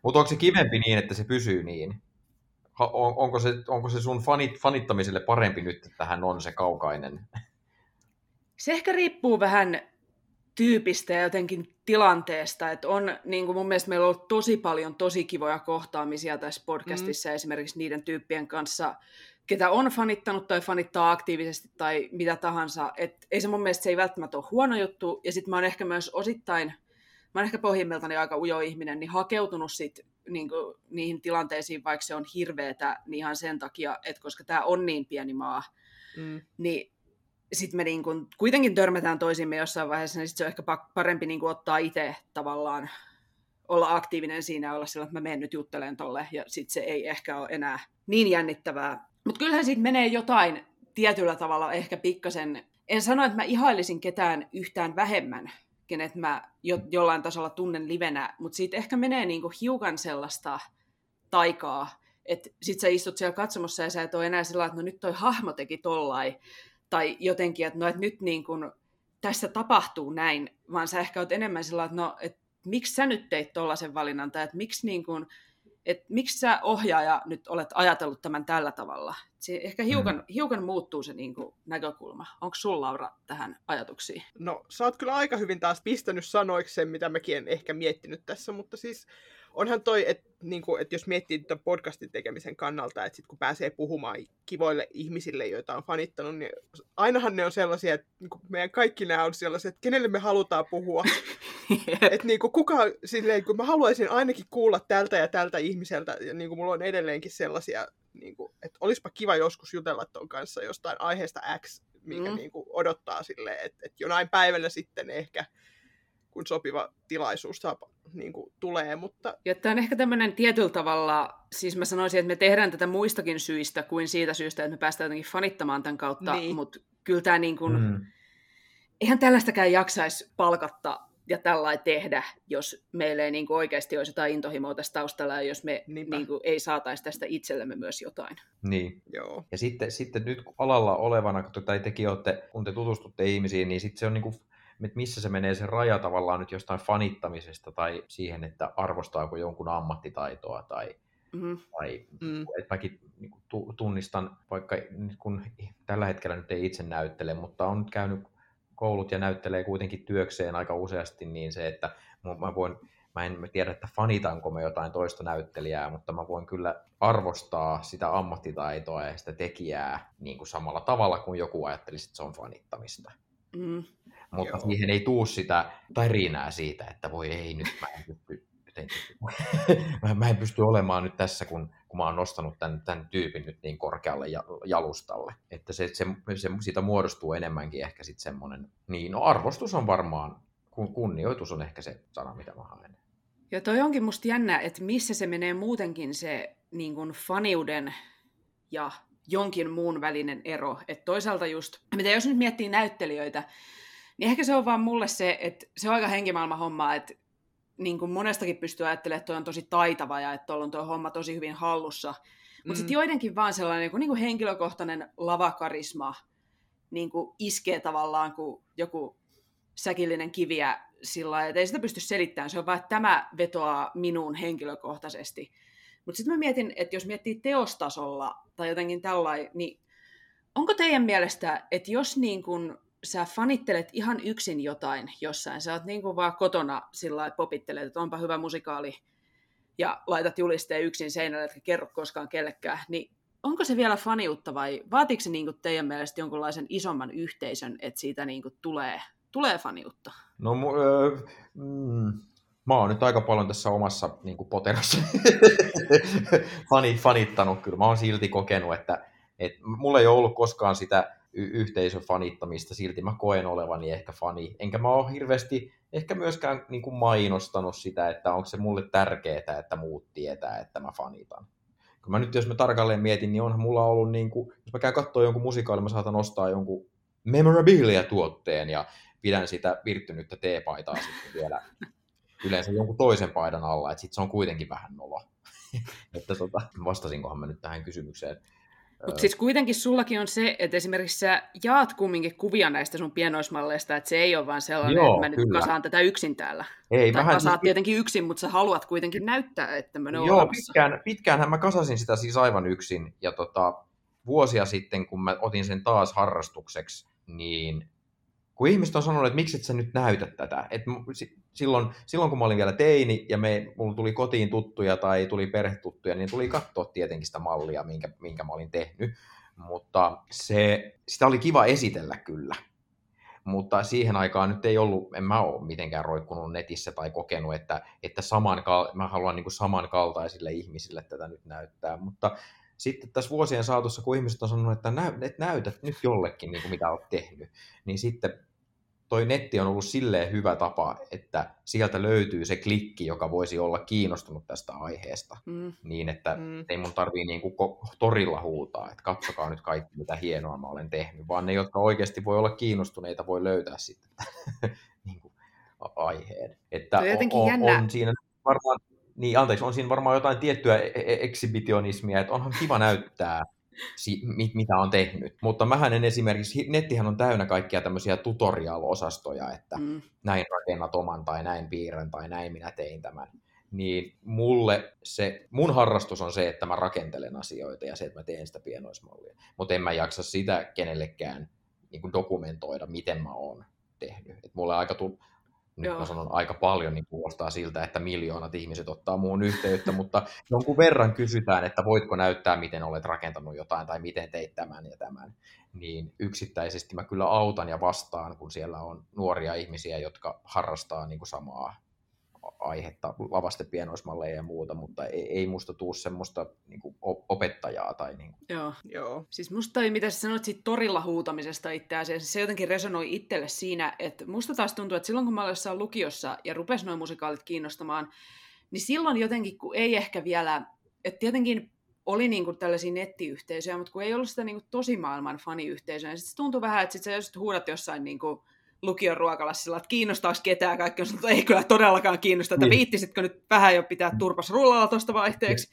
Mutta onko se kivempi niin, että se pysyy niin? On, onko, se, onko se sun fanit, fanittamiselle parempi nyt, että hän on se kaukainen? Se ehkä riippuu vähän tyypistä ja jotenkin tilanteesta. Että on, niin kuin mun mielestä meillä on ollut tosi paljon tosi kivoja kohtaamisia tässä podcastissa mm. esimerkiksi niiden tyyppien kanssa, ketä on fanittanut tai fanittaa aktiivisesti tai mitä tahansa. Et ei se mun mielestä se ei välttämättä ole huono juttu. Ja sitten mä oon ehkä myös osittain, mä oon ehkä pohjimmiltani aika ujo ihminen, niin hakeutunut sit niin kuin, niihin tilanteisiin, vaikka se on hirveetä, niin ihan sen takia, että koska tämä on niin pieni maa, mm. niin sitten me niin kun, kuitenkin törmätään toisimme jossain vaiheessa, niin sit se on ehkä parempi niin ottaa itse tavallaan olla aktiivinen siinä ja olla sillä, että mä menen nyt juttelemaan tolle, ja sitten se ei ehkä ole enää niin jännittävää. Mutta kyllähän siitä menee jotain tietyllä tavalla ehkä pikkasen, en sano, että mä ihailisin ketään yhtään vähemmän, kenet mä jo, jollain tasolla tunnen livenä, mutta siitä ehkä menee niinku hiukan sellaista taikaa, että sit sä istut siellä katsomossa ja sä et ole enää sillä että no nyt toi hahmo teki tollai, tai jotenkin, että no, että nyt niin kuin, tässä tapahtuu näin, vaan sä ehkä oot enemmän sillä että no, että miksi sä nyt teit tollaisen valinnan, tai että miksi, niin kuin, että miksi sä ohjaaja nyt olet ajatellut tämän tällä tavalla. Se ehkä hiukan, mm. hiukan muuttuu se niin kuin, näkökulma. Onko sulla, Laura, tähän ajatuksiin? No, sä oot kyllä aika hyvin taas pistänyt sanoiksi sen, mitä mäkin en ehkä miettinyt tässä, mutta siis onhan toi, että niinku, et jos miettii tämän podcastin tekemisen kannalta, että sit kun pääsee puhumaan kivoille ihmisille, joita on fanittanut, niin ainahan ne on sellaisia, että niinku, meidän kaikki nämä on sellaisia, että kenelle me halutaan puhua. [laughs] että niinku, kuka, silleen, kun mä haluaisin ainakin kuulla tältä ja tältä ihmiseltä, ja niinku, mulla on edelleenkin sellaisia, niinku, että olisipa kiva joskus jutella ton kanssa jostain aiheesta X, mikä mm. niinku, odottaa silleen, että, että jonain päivänä sitten ehkä kun sopiva tilaisuus saa, niin kuin, tulee. Mutta... Ja tämä on ehkä tämmöinen tietyllä tavalla, siis mä sanoisin, että me tehdään tätä muistakin syistä kuin siitä syystä, että me päästään jotenkin fanittamaan tämän kautta, niin. mutta kyllä tämä niin kuin, mm. eihän tällaistäkään jaksaisi palkatta ja tällainen tehdä, jos meillä ei niin kuin oikeasti olisi jotain intohimoa tässä taustalla ja jos me niin kuin, ei saataisi tästä itsellemme myös jotain. Niin. Joo. Ja sitten, sitten nyt alalla olevana, tai tekin olette, kun te tutustutte ihmisiin, niin sitten se on niin kuin että missä se menee se raja tavallaan nyt jostain fanittamisesta tai siihen, että arvostaako jonkun ammattitaitoa tai, mm-hmm. tai mm. että mäkin niin kuin, tunnistan, vaikka kun tällä hetkellä nyt ei itse näyttele, mutta on käynyt koulut ja näyttelee kuitenkin työkseen aika useasti, niin se, että mä voin mä en tiedä, että fanitanko me jotain toista näyttelijää, mutta mä voin kyllä arvostaa sitä ammattitaitoa ja sitä tekijää niin kuin samalla tavalla kuin joku ajattelisi, että se on fanittamista. Mm mutta Joo. siihen ei tuu sitä tarinää siitä, että voi ei nyt mä en pysty, [laughs] mä, mä en pysty olemaan nyt tässä, kun, kun kun mä oon nostanut tämän, tämän tyypin nyt niin korkealle jalustalle. Että se, se, se, siitä muodostuu enemmänkin ehkä sitten semmoinen, niin no arvostus on varmaan, kunnioitus on ehkä se sana, mitä mä haen. Ja toi onkin musta jännä, että missä se menee muutenkin se niin kuin faniuden ja jonkin muun välinen ero. Että toisaalta just, mitä jos nyt miettii näyttelijöitä, niin ehkä se on vaan mulle se, että se on aika henkimaailma homma, että niin kuin monestakin pystyy ajattelemaan, että toi on tosi taitava ja että tuolla on tuo homma tosi hyvin hallussa. Mutta mm. sitten joidenkin vaan sellainen niin kuin, niin kuin henkilökohtainen lavakarisma niin kuin iskee tavallaan kuin joku säkillinen kiviä sillä lailla, että ei sitä pysty selittämään. Se on vaan, että tämä vetoaa minuun henkilökohtaisesti. Mutta sitten mä mietin, että jos miettii teostasolla tai jotenkin tällainen, niin onko teidän mielestä, että jos niin kun sä fanittelet ihan yksin jotain jossain, sä oot niin kuin vaan kotona sillä lailla, popittelet, että onpa hyvä musikaali, ja laitat julisteen yksin seinälle, etkä kerro koskaan kellekään, niin onko se vielä faniutta vai vaatiiko se niin kuin teidän mielestä jonkunlaisen isomman yhteisön, että siitä niin kuin tulee, tulee faniutta? No, öö, mm, mä oon nyt aika paljon tässä omassa niin kuin poterossa [laughs] fanittanut kyllä. Mä oon silti kokenut, että, että mulla ei ole ollut koskaan sitä yhteisön fanittamista, silti mä koen olevani ehkä fani. Enkä mä ole hirveästi ehkä myöskään niin kuin mainostanut sitä, että onko se mulle tärkeää, että muut tietää, että mä fanitan. Kun mä nyt jos mä tarkalleen mietin, niin onhan mulla ollut, niin kuin, jos mä käyn katsoa jonkun musikaalin, mä saatan ostaa jonkun memorabilia-tuotteen ja pidän sitä virttynyttä teepaitaa sitten vielä yleensä jonkun toisen paidan alla, että sitten se on kuitenkin vähän nolo. [laughs] että tota, vastasinkohan mä nyt tähän kysymykseen. Mutta siis kuitenkin sullakin on se, että esimerkiksi sä jaat kumminkin kuvia näistä sun pienoismalleista, että se ei ole vaan sellainen, Joo, että mä kyllä. nyt kasaan tätä yksin täällä. Ei, tai vähän kasaat siis... tietenkin yksin, mutta sä haluat kuitenkin näyttää, että mä Joo, olemassa. pitkään, pitkäänhän mä kasasin sitä siis aivan yksin. Ja tota, vuosia sitten, kun mä otin sen taas harrastukseksi, niin kun ihmiset on sanonut, että miksi et sä nyt näytä tätä. Et silloin, silloin, kun mä olin vielä teini ja me, mulla tuli kotiin tuttuja tai tuli perhetuttuja, niin tuli katsoa tietenkin sitä mallia, minkä, minkä mä olin tehnyt. Mutta se, sitä oli kiva esitellä kyllä. Mutta siihen aikaan nyt ei ollut, en mä ole mitenkään roikkunut netissä tai kokenut, että, että saman, mä haluan niin samankaltaisille ihmisille tätä nyt näyttää. Mutta sitten tässä vuosien saatossa, kun ihmiset on sanonut, että, että näytät nyt jollekin, niin kuin mitä olet tehnyt, niin sitten toi netti on ollut silleen hyvä tapa, että sieltä löytyy se klikki, joka voisi olla kiinnostunut tästä aiheesta. Mm. Niin, että mm. ei mun tarvii niin kuin torilla huutaa, että katsokaa nyt kaikki, mitä hienoa mä olen tehnyt, vaan ne, jotka oikeasti voi olla kiinnostuneita, voi löytää sitten [laughs] niin kuin aiheen. Että on, on, on siinä varmaan, niin anteeksi, on siinä varmaan jotain tiettyä e-, e-, eksibitionismia, että onhan kiva näyttää si- mit, mitä on tehnyt. Mutta mähän en esimerkiksi, nettihän on täynnä kaikkia tämmöisiä tutorial-osastoja, että mm. näin rakennat oman tai näin piirrän tai näin minä tein tämän. Niin mulle se, mun harrastus on se, että mä rakentelen asioita ja se, että mä teen sitä pienoismallia. Mutta en mä jaksa sitä kenellekään niin kuin dokumentoida, miten mä oon tehnyt. Et mulle aika tu- nyt Joo. mä sanon aika paljon, niin kuulostaa siltä, että miljoonat ihmiset ottaa muun yhteyttä, [laughs] mutta jonkun verran kysytään, että voitko näyttää, miten olet rakentanut jotain tai miten teit tämän ja tämän, niin yksittäisesti mä kyllä autan ja vastaan, kun siellä on nuoria ihmisiä, jotka harrastaa niin kuin samaa aihetta, lavastepienoismalleja ja muuta, mutta ei, ei musta tuu semmoista niin kuin opettajaa. Tai niin kuin. Joo. Joo. Siis musta toi, mitä sä sanoit siitä torilla huutamisesta itse asiassa, se jotenkin resonoi itselle siinä, että musta taas tuntuu, että silloin kun mä olin jossain lukiossa ja rupesi noin musikaalit kiinnostamaan, niin silloin jotenkin, kun ei ehkä vielä, että tietenkin oli niin kuin tällaisia nettiyhteisöjä, mutta kun ei ollut sitä niin kuin tosimaailman faniyhteisöä, niin sitten se tuntui vähän, että sit sä just huudat jossain niin kuin lukion ruokalassa sillä, että kiinnostaako ketään, kaikki on sanonut, että ei kyllä todellakaan kiinnosta, että niin. viittisitkö nyt vähän jo pitää turpas rullalla tuosta vaihteeksi.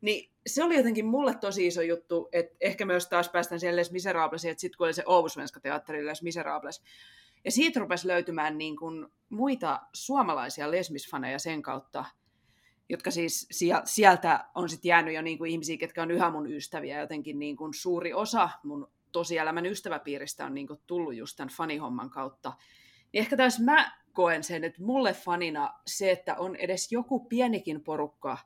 Niin se oli jotenkin mulle tosi iso juttu, että ehkä myös taas päästään siihen Les Miserablesiin, että sitten kun oli se Ouvusvenska teatteri Les Miserables, ja siitä rupesi löytymään niin kuin muita suomalaisia lesmisfaneja sen kautta, jotka siis sieltä on sitten jäänyt jo niin kuin ihmisiä, ketkä on yhä mun ystäviä, jotenkin niin kuin suuri osa mun tosielämän ystäväpiiristä on niin kuin tullut just tämän fanihomman kautta. Niin ehkä taas mä koen sen, että mulle fanina se, että on edes joku pienikin porukka,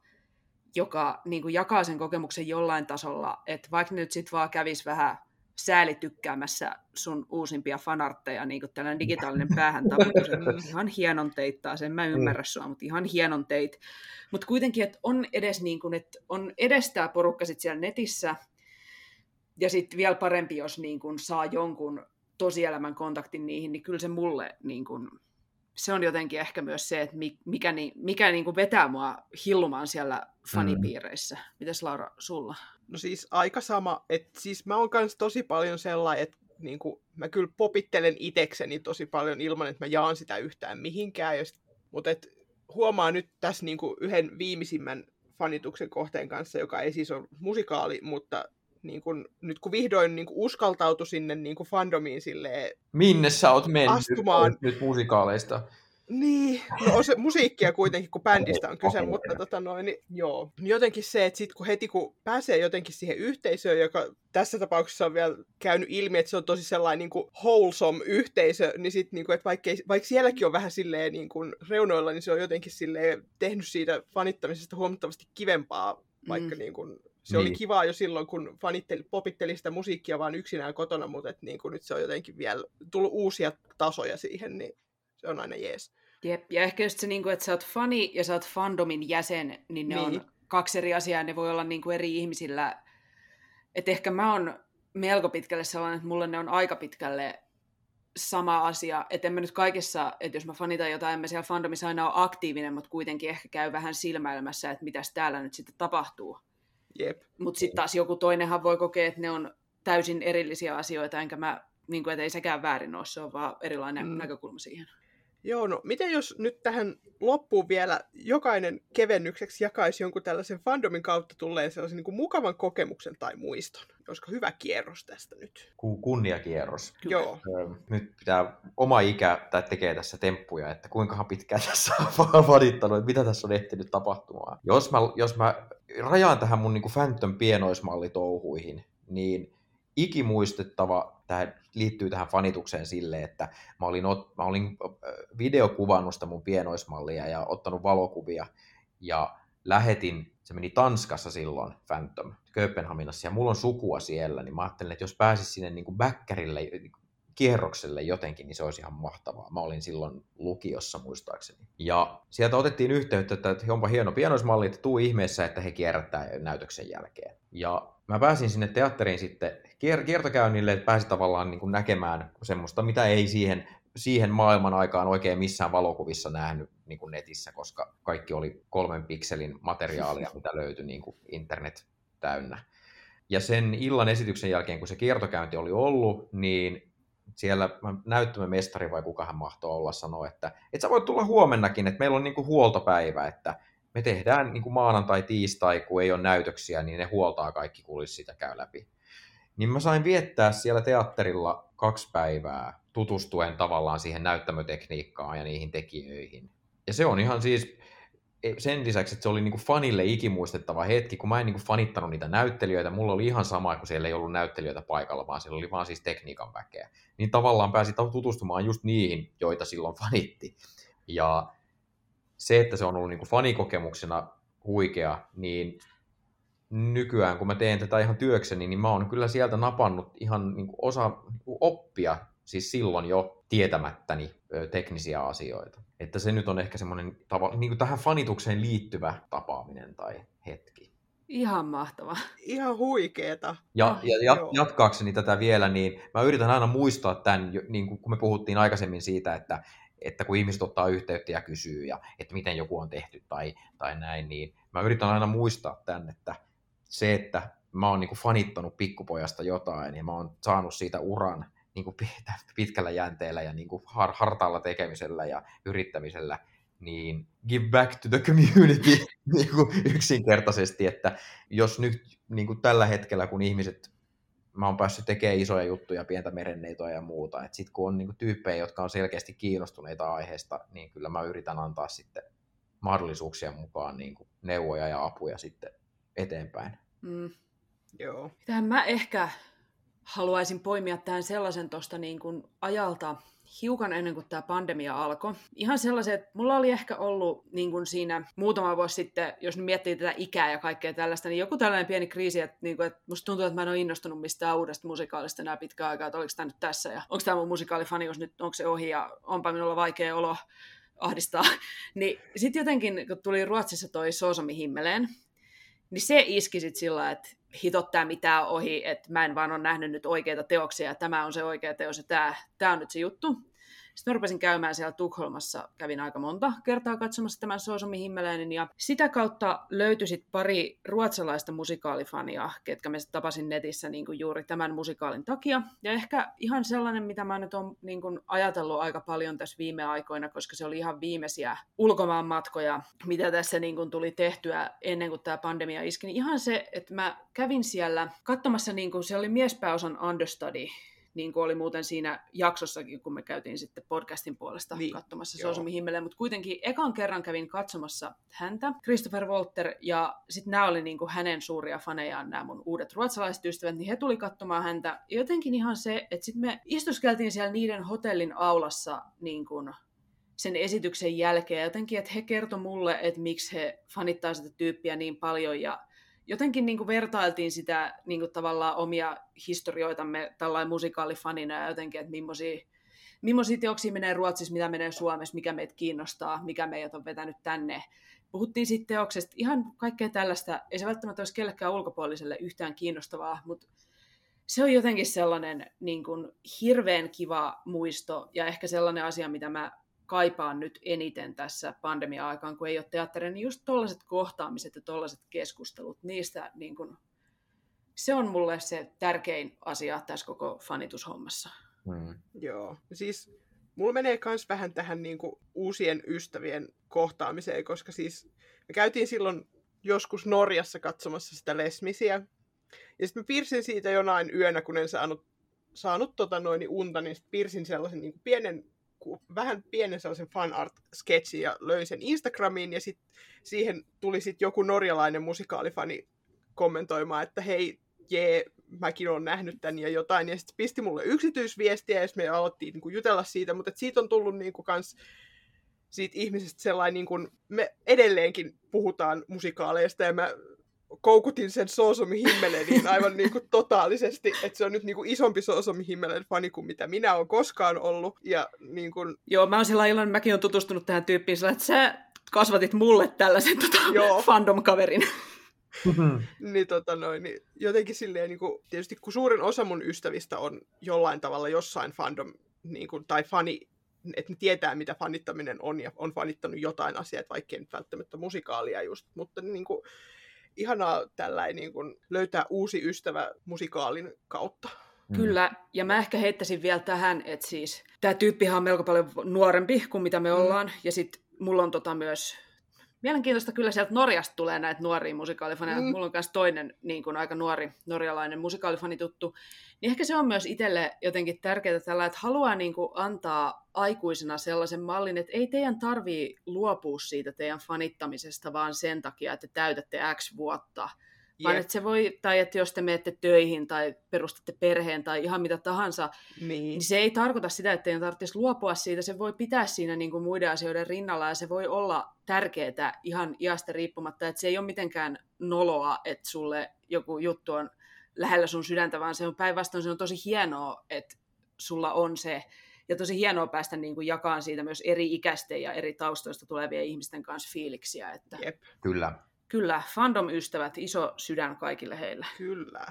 joka niin kuin jakaa sen kokemuksen jollain tasolla, että vaikka nyt sitten vaan kävisi vähän sääli tykkäämässä sun uusimpia fanartteja, niin kuin tällainen digitaalinen päähän että ihan hienon teittaa sen, mä ymmärrän sua, mutta ihan hienon teit. Mutta kuitenkin, että on edes, niin kuin, että on edes tämä porukka sit siellä netissä, ja sitten vielä parempi, jos niin kuin saa jonkun tosielämän kontaktin niihin, niin kyllä se mulle niin kuin, se on jotenkin ehkä myös se, että mikä, mikä niin kuin vetää mua hillumaan siellä fanipiireissä. Mm. Mites Laura, sulla? No siis aika sama, että siis mä oon kanssa tosi paljon sellainen, että niin kuin, mä kyllä popittelen itekseni tosi paljon ilman, että mä jaan sitä yhtään mihinkään. Sit, mutta et, huomaa nyt tässä niin kuin yhden viimeisimmän fanituksen kohteen kanssa, joka ei siis ole musikaali, mutta niin kun, nyt kun vihdoin niin kun uskaltautu sinne niin kun fandomiin silleen, Minne sä oot mennyt astumaan. nyt musikaaleista? Niin, no on se musiikkia kuitenkin, kun bändistä on kyse, mutta tota noin, niin, joo. Jotenkin se, että sit kun heti kun pääsee jotenkin siihen yhteisöön, joka tässä tapauksessa on vielä käynyt ilmi, että se on tosi sellainen niin kuin wholesome yhteisö, niin sitten, niin kuin, että vaikka, vaikka sielläkin on vähän silleen niin kuin reunoilla, niin se on jotenkin silleen tehnyt siitä fanittamisesta huomattavasti kivempaa, vaikka mm. niin kuin, se niin. oli kivaa jo silloin, kun fanitteli, popitteli sitä musiikkia vaan yksinään kotona, mutta et niin kuin nyt se on jotenkin vielä tullut uusia tasoja siihen, niin se on aina jees. Jep, ja ehkä just se, niin kuin, että sä oot fani ja sä oot fandomin jäsen, niin ne niin. on kaksi eri asiaa, ne voi olla niin kuin eri ihmisillä. Että ehkä mä oon melko pitkälle sellainen, että mulle ne on aika pitkälle sama asia. Että en mä nyt kaikessa, että jos mä fanitan jotain, en mä siellä fandomissa aina ole aktiivinen, mutta kuitenkin ehkä käy vähän silmäilmässä, että mitäs täällä nyt sitten tapahtuu. Jep. Mutta sitten taas joku toinenhan voi kokea, että ne on täysin erillisiä asioita, enkä mä, niin kuin, että ei sekään väärin ole, se on vaan erilainen mm. näkökulma siihen. Joo, no miten jos nyt tähän loppuun vielä jokainen kevennykseksi jakaisi jonkun tällaisen fandomin kautta tulleen sellaisen niin kuin mukavan kokemuksen tai muiston? Olisiko hyvä kierros tästä nyt? Kunniakierros. Joo. Nyt pitää oma ikä tai tekee tässä temppuja, että kuinka pitkään [laughs] tässä on vadittanut, että mitä tässä on ehtinyt tapahtumaan. Jos mä, jos mä rajaan tähän mun niin kuin Phantom pienoismallitouhuihin, niin ikimuistettava, tämä liittyy tähän fanitukseen sille, että mä olin, mä olin videokuvannut sitä mun pienoismallia ja ottanut valokuvia ja lähetin, se meni Tanskassa silloin, Phantom, Kööpenhaminassa, ja mulla on sukua siellä, niin mä ajattelin, että jos pääsis sinne niin kuin bäkkärille, niin kierrokselle jotenkin, niin se olisi ihan mahtavaa. Mä olin silloin lukiossa muistaakseni. Ja sieltä otettiin yhteyttä, että onpa hieno pienoismalli, että tuu ihmeessä, että he kierrättää näytöksen jälkeen. Ja mä pääsin sinne teatteriin sitten kiertokäynnille, että pääsin tavallaan niin kuin näkemään semmoista, mitä ei siihen, siihen maailman aikaan oikein missään valokuvissa nähnyt niin kuin netissä, koska kaikki oli kolmen pikselin materiaalia, mitä löytyi niin kuin internet täynnä. Ja sen illan esityksen jälkeen, kun se kiertokäynti oli ollut, niin siellä näyttämömestari vai kuka hän mahtoi olla sanoa, että, että sä voit tulla huomennakin, että meillä on niin kuin huoltopäivä, että me tehdään niin kuin maanantai, tiistai, kun ei ole näytöksiä, niin ne huoltaa kaikki kulissit ja käy läpi. Niin mä sain viettää siellä teatterilla kaksi päivää tutustuen tavallaan siihen näyttämötekniikkaan ja niihin tekijöihin. Ja se on ihan siis, e, sen lisäksi, että se oli niinku fanille ikimuistettava hetki, kun mä en niinku fanittanut niitä näyttelijöitä, mulla oli ihan sama, kun siellä ei ollut näyttelijöitä paikalla, vaan siellä oli vaan siis tekniikan väkeä. Niin tavallaan pääsi tutustumaan just niihin, joita silloin fanitti. Ja se, että se on ollut niinku fanikokemuksena huikea, niin nykyään, kun mä teen tätä ihan työkseni, niin mä oon kyllä sieltä napannut ihan niin kuin osa niin kuin oppia, siis silloin jo tietämättäni teknisiä asioita. Että se nyt on ehkä semmoinen tava, niin kuin tähän fanitukseen liittyvä tapaaminen tai hetki. Ihan mahtava. Ihan huikeeta. Ja, ah, ja jat, jatkaakseni tätä vielä, niin mä yritän aina muistaa tämän, niin kuin kun me puhuttiin aikaisemmin siitä, että, että kun ihmiset ottaa yhteyttä ja kysyy, ja että miten joku on tehty tai, tai näin, niin mä yritän aina muistaa tämän, että se, että mä oon niin kuin fanittanut pikkupojasta jotain ja mä oon saanut siitä uran niin kuin [laughs] pitkällä jänteellä ja niin kuin har- hartaalla tekemisellä ja yrittämisellä, niin give back to the community [laughs] niin kuin yksinkertaisesti, että jos nyt niin kuin tällä hetkellä, kun ihmiset, mä oon päässyt tekemään isoja juttuja, pientä merenneitoa ja muuta, että sitten kun on niin kuin tyyppejä, jotka on selkeästi kiinnostuneita aiheesta, niin kyllä mä yritän antaa sitten mahdollisuuksien mukaan niin kuin neuvoja ja apuja sitten eteenpäin. Mm. Joo. Tähän mä ehkä haluaisin poimia tähän sellaisen tuosta niin kuin ajalta, hiukan ennen kuin tämä pandemia alkoi. Ihan sellaiset, että mulla oli ehkä ollut niin kuin siinä muutama vuosi sitten, jos nyt miettii tätä ikää ja kaikkea tällaista, niin joku tällainen pieni kriisi, että, niin kuin, että musta tuntuu, että mä en ole innostunut mistään uudesta musikaalista enää pitkään aikaa, että oliko tämä nyt tässä ja onko tämä mun musikaalifanius nyt, onko se ohi ja onpa minulla vaikea olo ahdistaa. [laughs] niin sitten jotenkin, kun tuli Ruotsissa toi Soosomi Himmeleen, niin se iski sitten sillä että hitot tämä mitään ohi, että mä en vaan ole nähnyt nyt oikeita teoksia, ja tämä on se oikea teos, ja tämä, tämä on nyt se juttu. Sitten mä rupesin käymään siellä Tukholmassa, kävin aika monta kertaa katsomassa tämän Soosomi Himmeläinen, ja sitä kautta löytyi sit pari ruotsalaista musikaalifania, ketkä me tapasin netissä niin kuin juuri tämän musikaalin takia. Ja ehkä ihan sellainen, mitä mä nyt olen niin kuin ajatellut aika paljon tässä viime aikoina, koska se oli ihan viimeisiä ulkomaan matkoja, mitä tässä niin kuin tuli tehtyä ennen kuin tämä pandemia iski. Niin ihan se, että mä kävin siellä katsomassa, niin kuin, se oli miespääosan understudy, niin kuin oli muuten siinä jaksossakin, kun me käytiin sitten podcastin puolesta niin, katsomassa Soosumi Himmeleen, mutta kuitenkin ekan kerran kävin katsomassa häntä, Christopher Walter, ja sitten nämä oli niin kuin hänen suuria fanejaan, nämä mun uudet ruotsalaiset ystävät, niin he tuli katsomaan häntä. Ja jotenkin ihan se, että sitten me istuskeltiin siellä niiden hotellin aulassa niin kuin sen esityksen jälkeen, jotenkin, että he kertoi mulle, että miksi he fanittaa sitä tyyppiä niin paljon, ja jotenkin niin kuin vertailtiin sitä niin kuin tavallaan omia historioitamme tällainen musikaalifanina ja jotenkin, että millaisia, millaisia teoksia menee Ruotsissa, mitä menee Suomessa, mikä meitä kiinnostaa, mikä meidät on vetänyt tänne. Puhuttiin sitten teoksesta, ihan kaikkea tällaista, ei se välttämättä olisi kellekään ulkopuoliselle yhtään kiinnostavaa, mutta se on jotenkin sellainen niin kuin, hirveän kiva muisto ja ehkä sellainen asia, mitä mä kaipaan nyt eniten tässä pandemia-aikaan, kun ei ole teatteria, niin just tollaiset kohtaamiset ja tollaiset keskustelut, niistä niin kun, se on mulle se tärkein asia tässä koko fanitushommassa. Mm. Joo, siis mulla menee myös vähän tähän niin kuin, uusien ystävien kohtaamiseen, koska siis me käytiin silloin joskus Norjassa katsomassa sitä Lesmisiä, ja sitten mä piirsin siitä jonain yönä, kun en saanut, saanut tota noin unta, niin piirsin sellaisen niin kuin pienen vähän pienen sellaisen fan art sketchin ja löin sen Instagramiin ja sit siihen tuli sitten joku norjalainen musikaalifani kommentoimaan, että hei, jee, mäkin olen nähnyt tän ja jotain. Ja sitten pisti mulle yksityisviestiä ja me aloittiin niin kuin, jutella siitä, mutta siitä on tullut niin kuin, kans siitä ihmisestä sellainen, niin kuin, me edelleenkin puhutaan musikaaleista ja mä koukutin sen Soosomi Himmeleniin aivan niin kuin totaalisesti, että se on nyt niin kuin isompi Soosomi Himmelen fani kuin mitä minä olen koskaan ollut. Ja niin kuin... Joo, mä oon sillä iloinen, mäkin olen tutustunut tähän tyyppiin sillä, että sä kasvatit mulle tällaisen tota, fandom-kaverin. niin, tota noin, niin jotenkin silleen, niin kuin, tietysti kun suurin osa mun ystävistä on jollain tavalla jossain fandom niin kuin, tai fani että ne tietää, mitä fanittaminen on ja on fanittanut jotain asiaa, vaikka ei nyt välttämättä musikaalia just, mutta niin kuin, ihanaa tällainen niin kuin löytää uusi ystävä musikaalin kautta. Mm. Kyllä, ja mä ehkä heittäisin vielä tähän, että siis tämä tyyppihan on melko paljon nuorempi kuin mitä me mm. ollaan, mm. ja sitten mulla on tota myös mielenkiintoista kyllä sieltä Norjasta tulee näitä nuoria musikaalifaneja. Mm. Mulla on myös toinen niin kuin aika nuori norjalainen musikaalifani tuttu. Niin ehkä se on myös itselle jotenkin tärkeää tällä, että haluaa niin kuin antaa aikuisena sellaisen mallin, että ei teidän tarvii luopua siitä teidän fanittamisesta vaan sen takia, että täytätte X vuotta – vaan että se voi, tai että jos te menette töihin tai perustatte perheen tai ihan mitä tahansa, niin, niin se ei tarkoita sitä, että teidän tarvitsisi luopua siitä. Se voi pitää siinä niin kuin muiden asioiden rinnalla ja se voi olla tärkeää ihan iästä riippumatta. Että se ei ole mitenkään noloa, että sulle joku juttu on lähellä sun sydäntä, vaan se on päinvastoin, se on tosi hienoa, että sulla on se, ja tosi hienoa päästä niin kuin jakaan siitä myös eri ikäisten ja eri taustoista tulevien ihmisten kanssa fiiliksiä. Että... Jep. Kyllä, Kyllä, fandom-ystävät, iso sydän kaikille heille. Kyllä.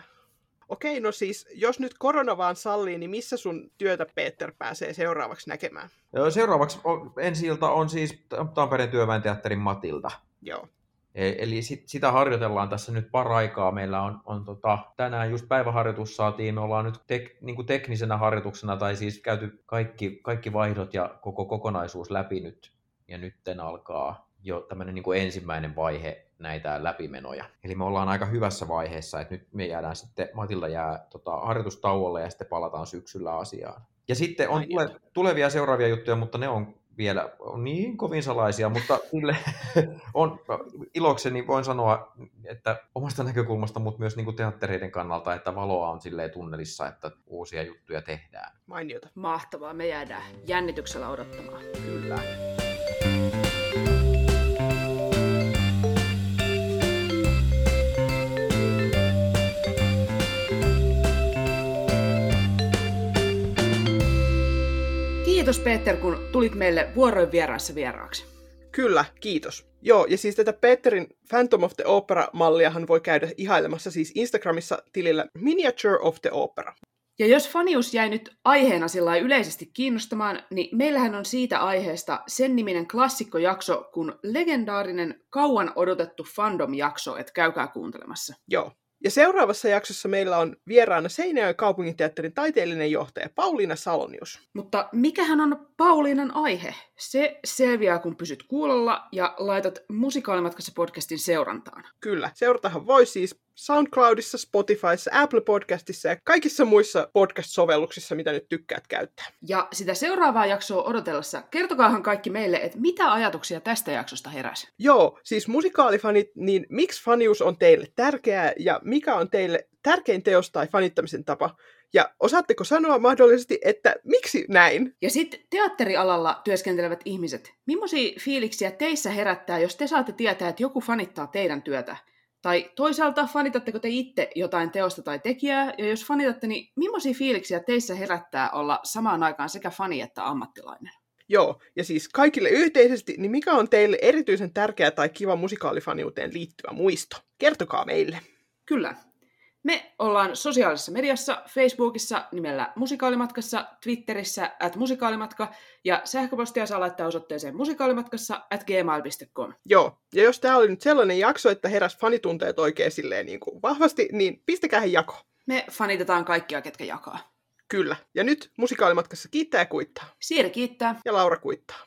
Okei, no siis, jos nyt korona vaan sallii, niin missä sun työtä Peter pääsee seuraavaksi näkemään? Seuraavaksi ensi ilta on siis Tampereen työväen teatterin Matilda. Joo. E, eli sit, sitä harjoitellaan tässä nyt paraikaa. Meillä on, on tota, tänään just päiväharjoitus saatiin, me ollaan nyt tek, niin kuin teknisenä harjoituksena, tai siis käyty kaikki, kaikki vaihdot ja koko kokonaisuus läpi nyt, ja nytten alkaa jo tämmöinen niin kuin ensimmäinen vaihe näitä läpimenoja. Eli me ollaan aika hyvässä vaiheessa, että nyt me jäädään sitten, Matilda jää tota, harjoitustauolle ja sitten palataan syksyllä asiaan. Ja sitten on tule, tulevia seuraavia juttuja, mutta ne on vielä on niin kovin salaisia, mutta [laughs] sille on ilokseni voin sanoa, että omasta näkökulmasta, mutta myös niin kuin teattereiden kannalta, että valoa on silleen tunnelissa, että uusia juttuja tehdään. Mainiota. Mahtavaa, me jäädään jännityksellä odottamaan. Kyllä. Kiitos Peter, kun tulit meille vuoroin vieraassa vieraaksi. Kyllä, kiitos. Joo, ja siis tätä Peterin Phantom of the Opera-malliahan voi käydä ihailemassa siis Instagramissa tilillä Miniature of the Opera. Ja jos fanius jäi nyt aiheena sillä yleisesti kiinnostamaan, niin meillähän on siitä aiheesta sen niminen klassikkojakso kuin legendaarinen kauan odotettu fandom-jakso, että käykää kuuntelemassa. Joo. Ja seuraavassa jaksossa meillä on vieraana Seinäjoen kaupunginteatterin taiteellinen johtaja Pauliina Salonius. Mutta mikähän on Pauliinan aihe? Se selviää, kun pysyt kuulolla ja laitat Musikaalimatkassa podcastin seurantaan. Kyllä, seuratahan voi siis SoundCloudissa, Spotifyssa, Apple Podcastissa ja kaikissa muissa podcast-sovelluksissa, mitä nyt tykkäät käyttää. Ja sitä seuraavaa jaksoa odotellessa, kertokaahan kaikki meille, että mitä ajatuksia tästä jaksosta heräsi. Joo, siis musikaalifanit, niin miksi fanius on teille tärkeää ja mikä on teille tärkein teos tai fanittamisen tapa? Ja osaatteko sanoa mahdollisesti, että miksi näin? Ja sitten teatterialalla työskentelevät ihmiset, millaisia fiiliksiä teissä herättää, jos te saatte tietää, että joku fanittaa teidän työtä? Tai toisaalta fanitatteko te itse jotain teosta tai tekijää, ja jos fanitatte, niin millaisia fiiliksiä teissä herättää olla samaan aikaan sekä fani että ammattilainen? Joo, ja siis kaikille yhteisesti, niin mikä on teille erityisen tärkeä tai kiva musikaalifaniuteen liittyvä muisto? Kertokaa meille. Kyllä. Me ollaan sosiaalisessa mediassa, Facebookissa nimellä Musikaalimatkassa, Twitterissä at musikaalimatka ja sähköpostia saa laittaa osoitteeseen musikaalimatkassa at gmail.com. Joo, ja jos tämä oli nyt sellainen jakso, että heräs fanitunteet oikein silleen niin kuin vahvasti, niin pistäkää he jako. Me fanitetaan kaikkia, ketkä jakaa. Kyllä. Ja nyt musikaalimatkassa kiittää ja kuittaa. Siiri kiittää. Ja Laura kuittaa.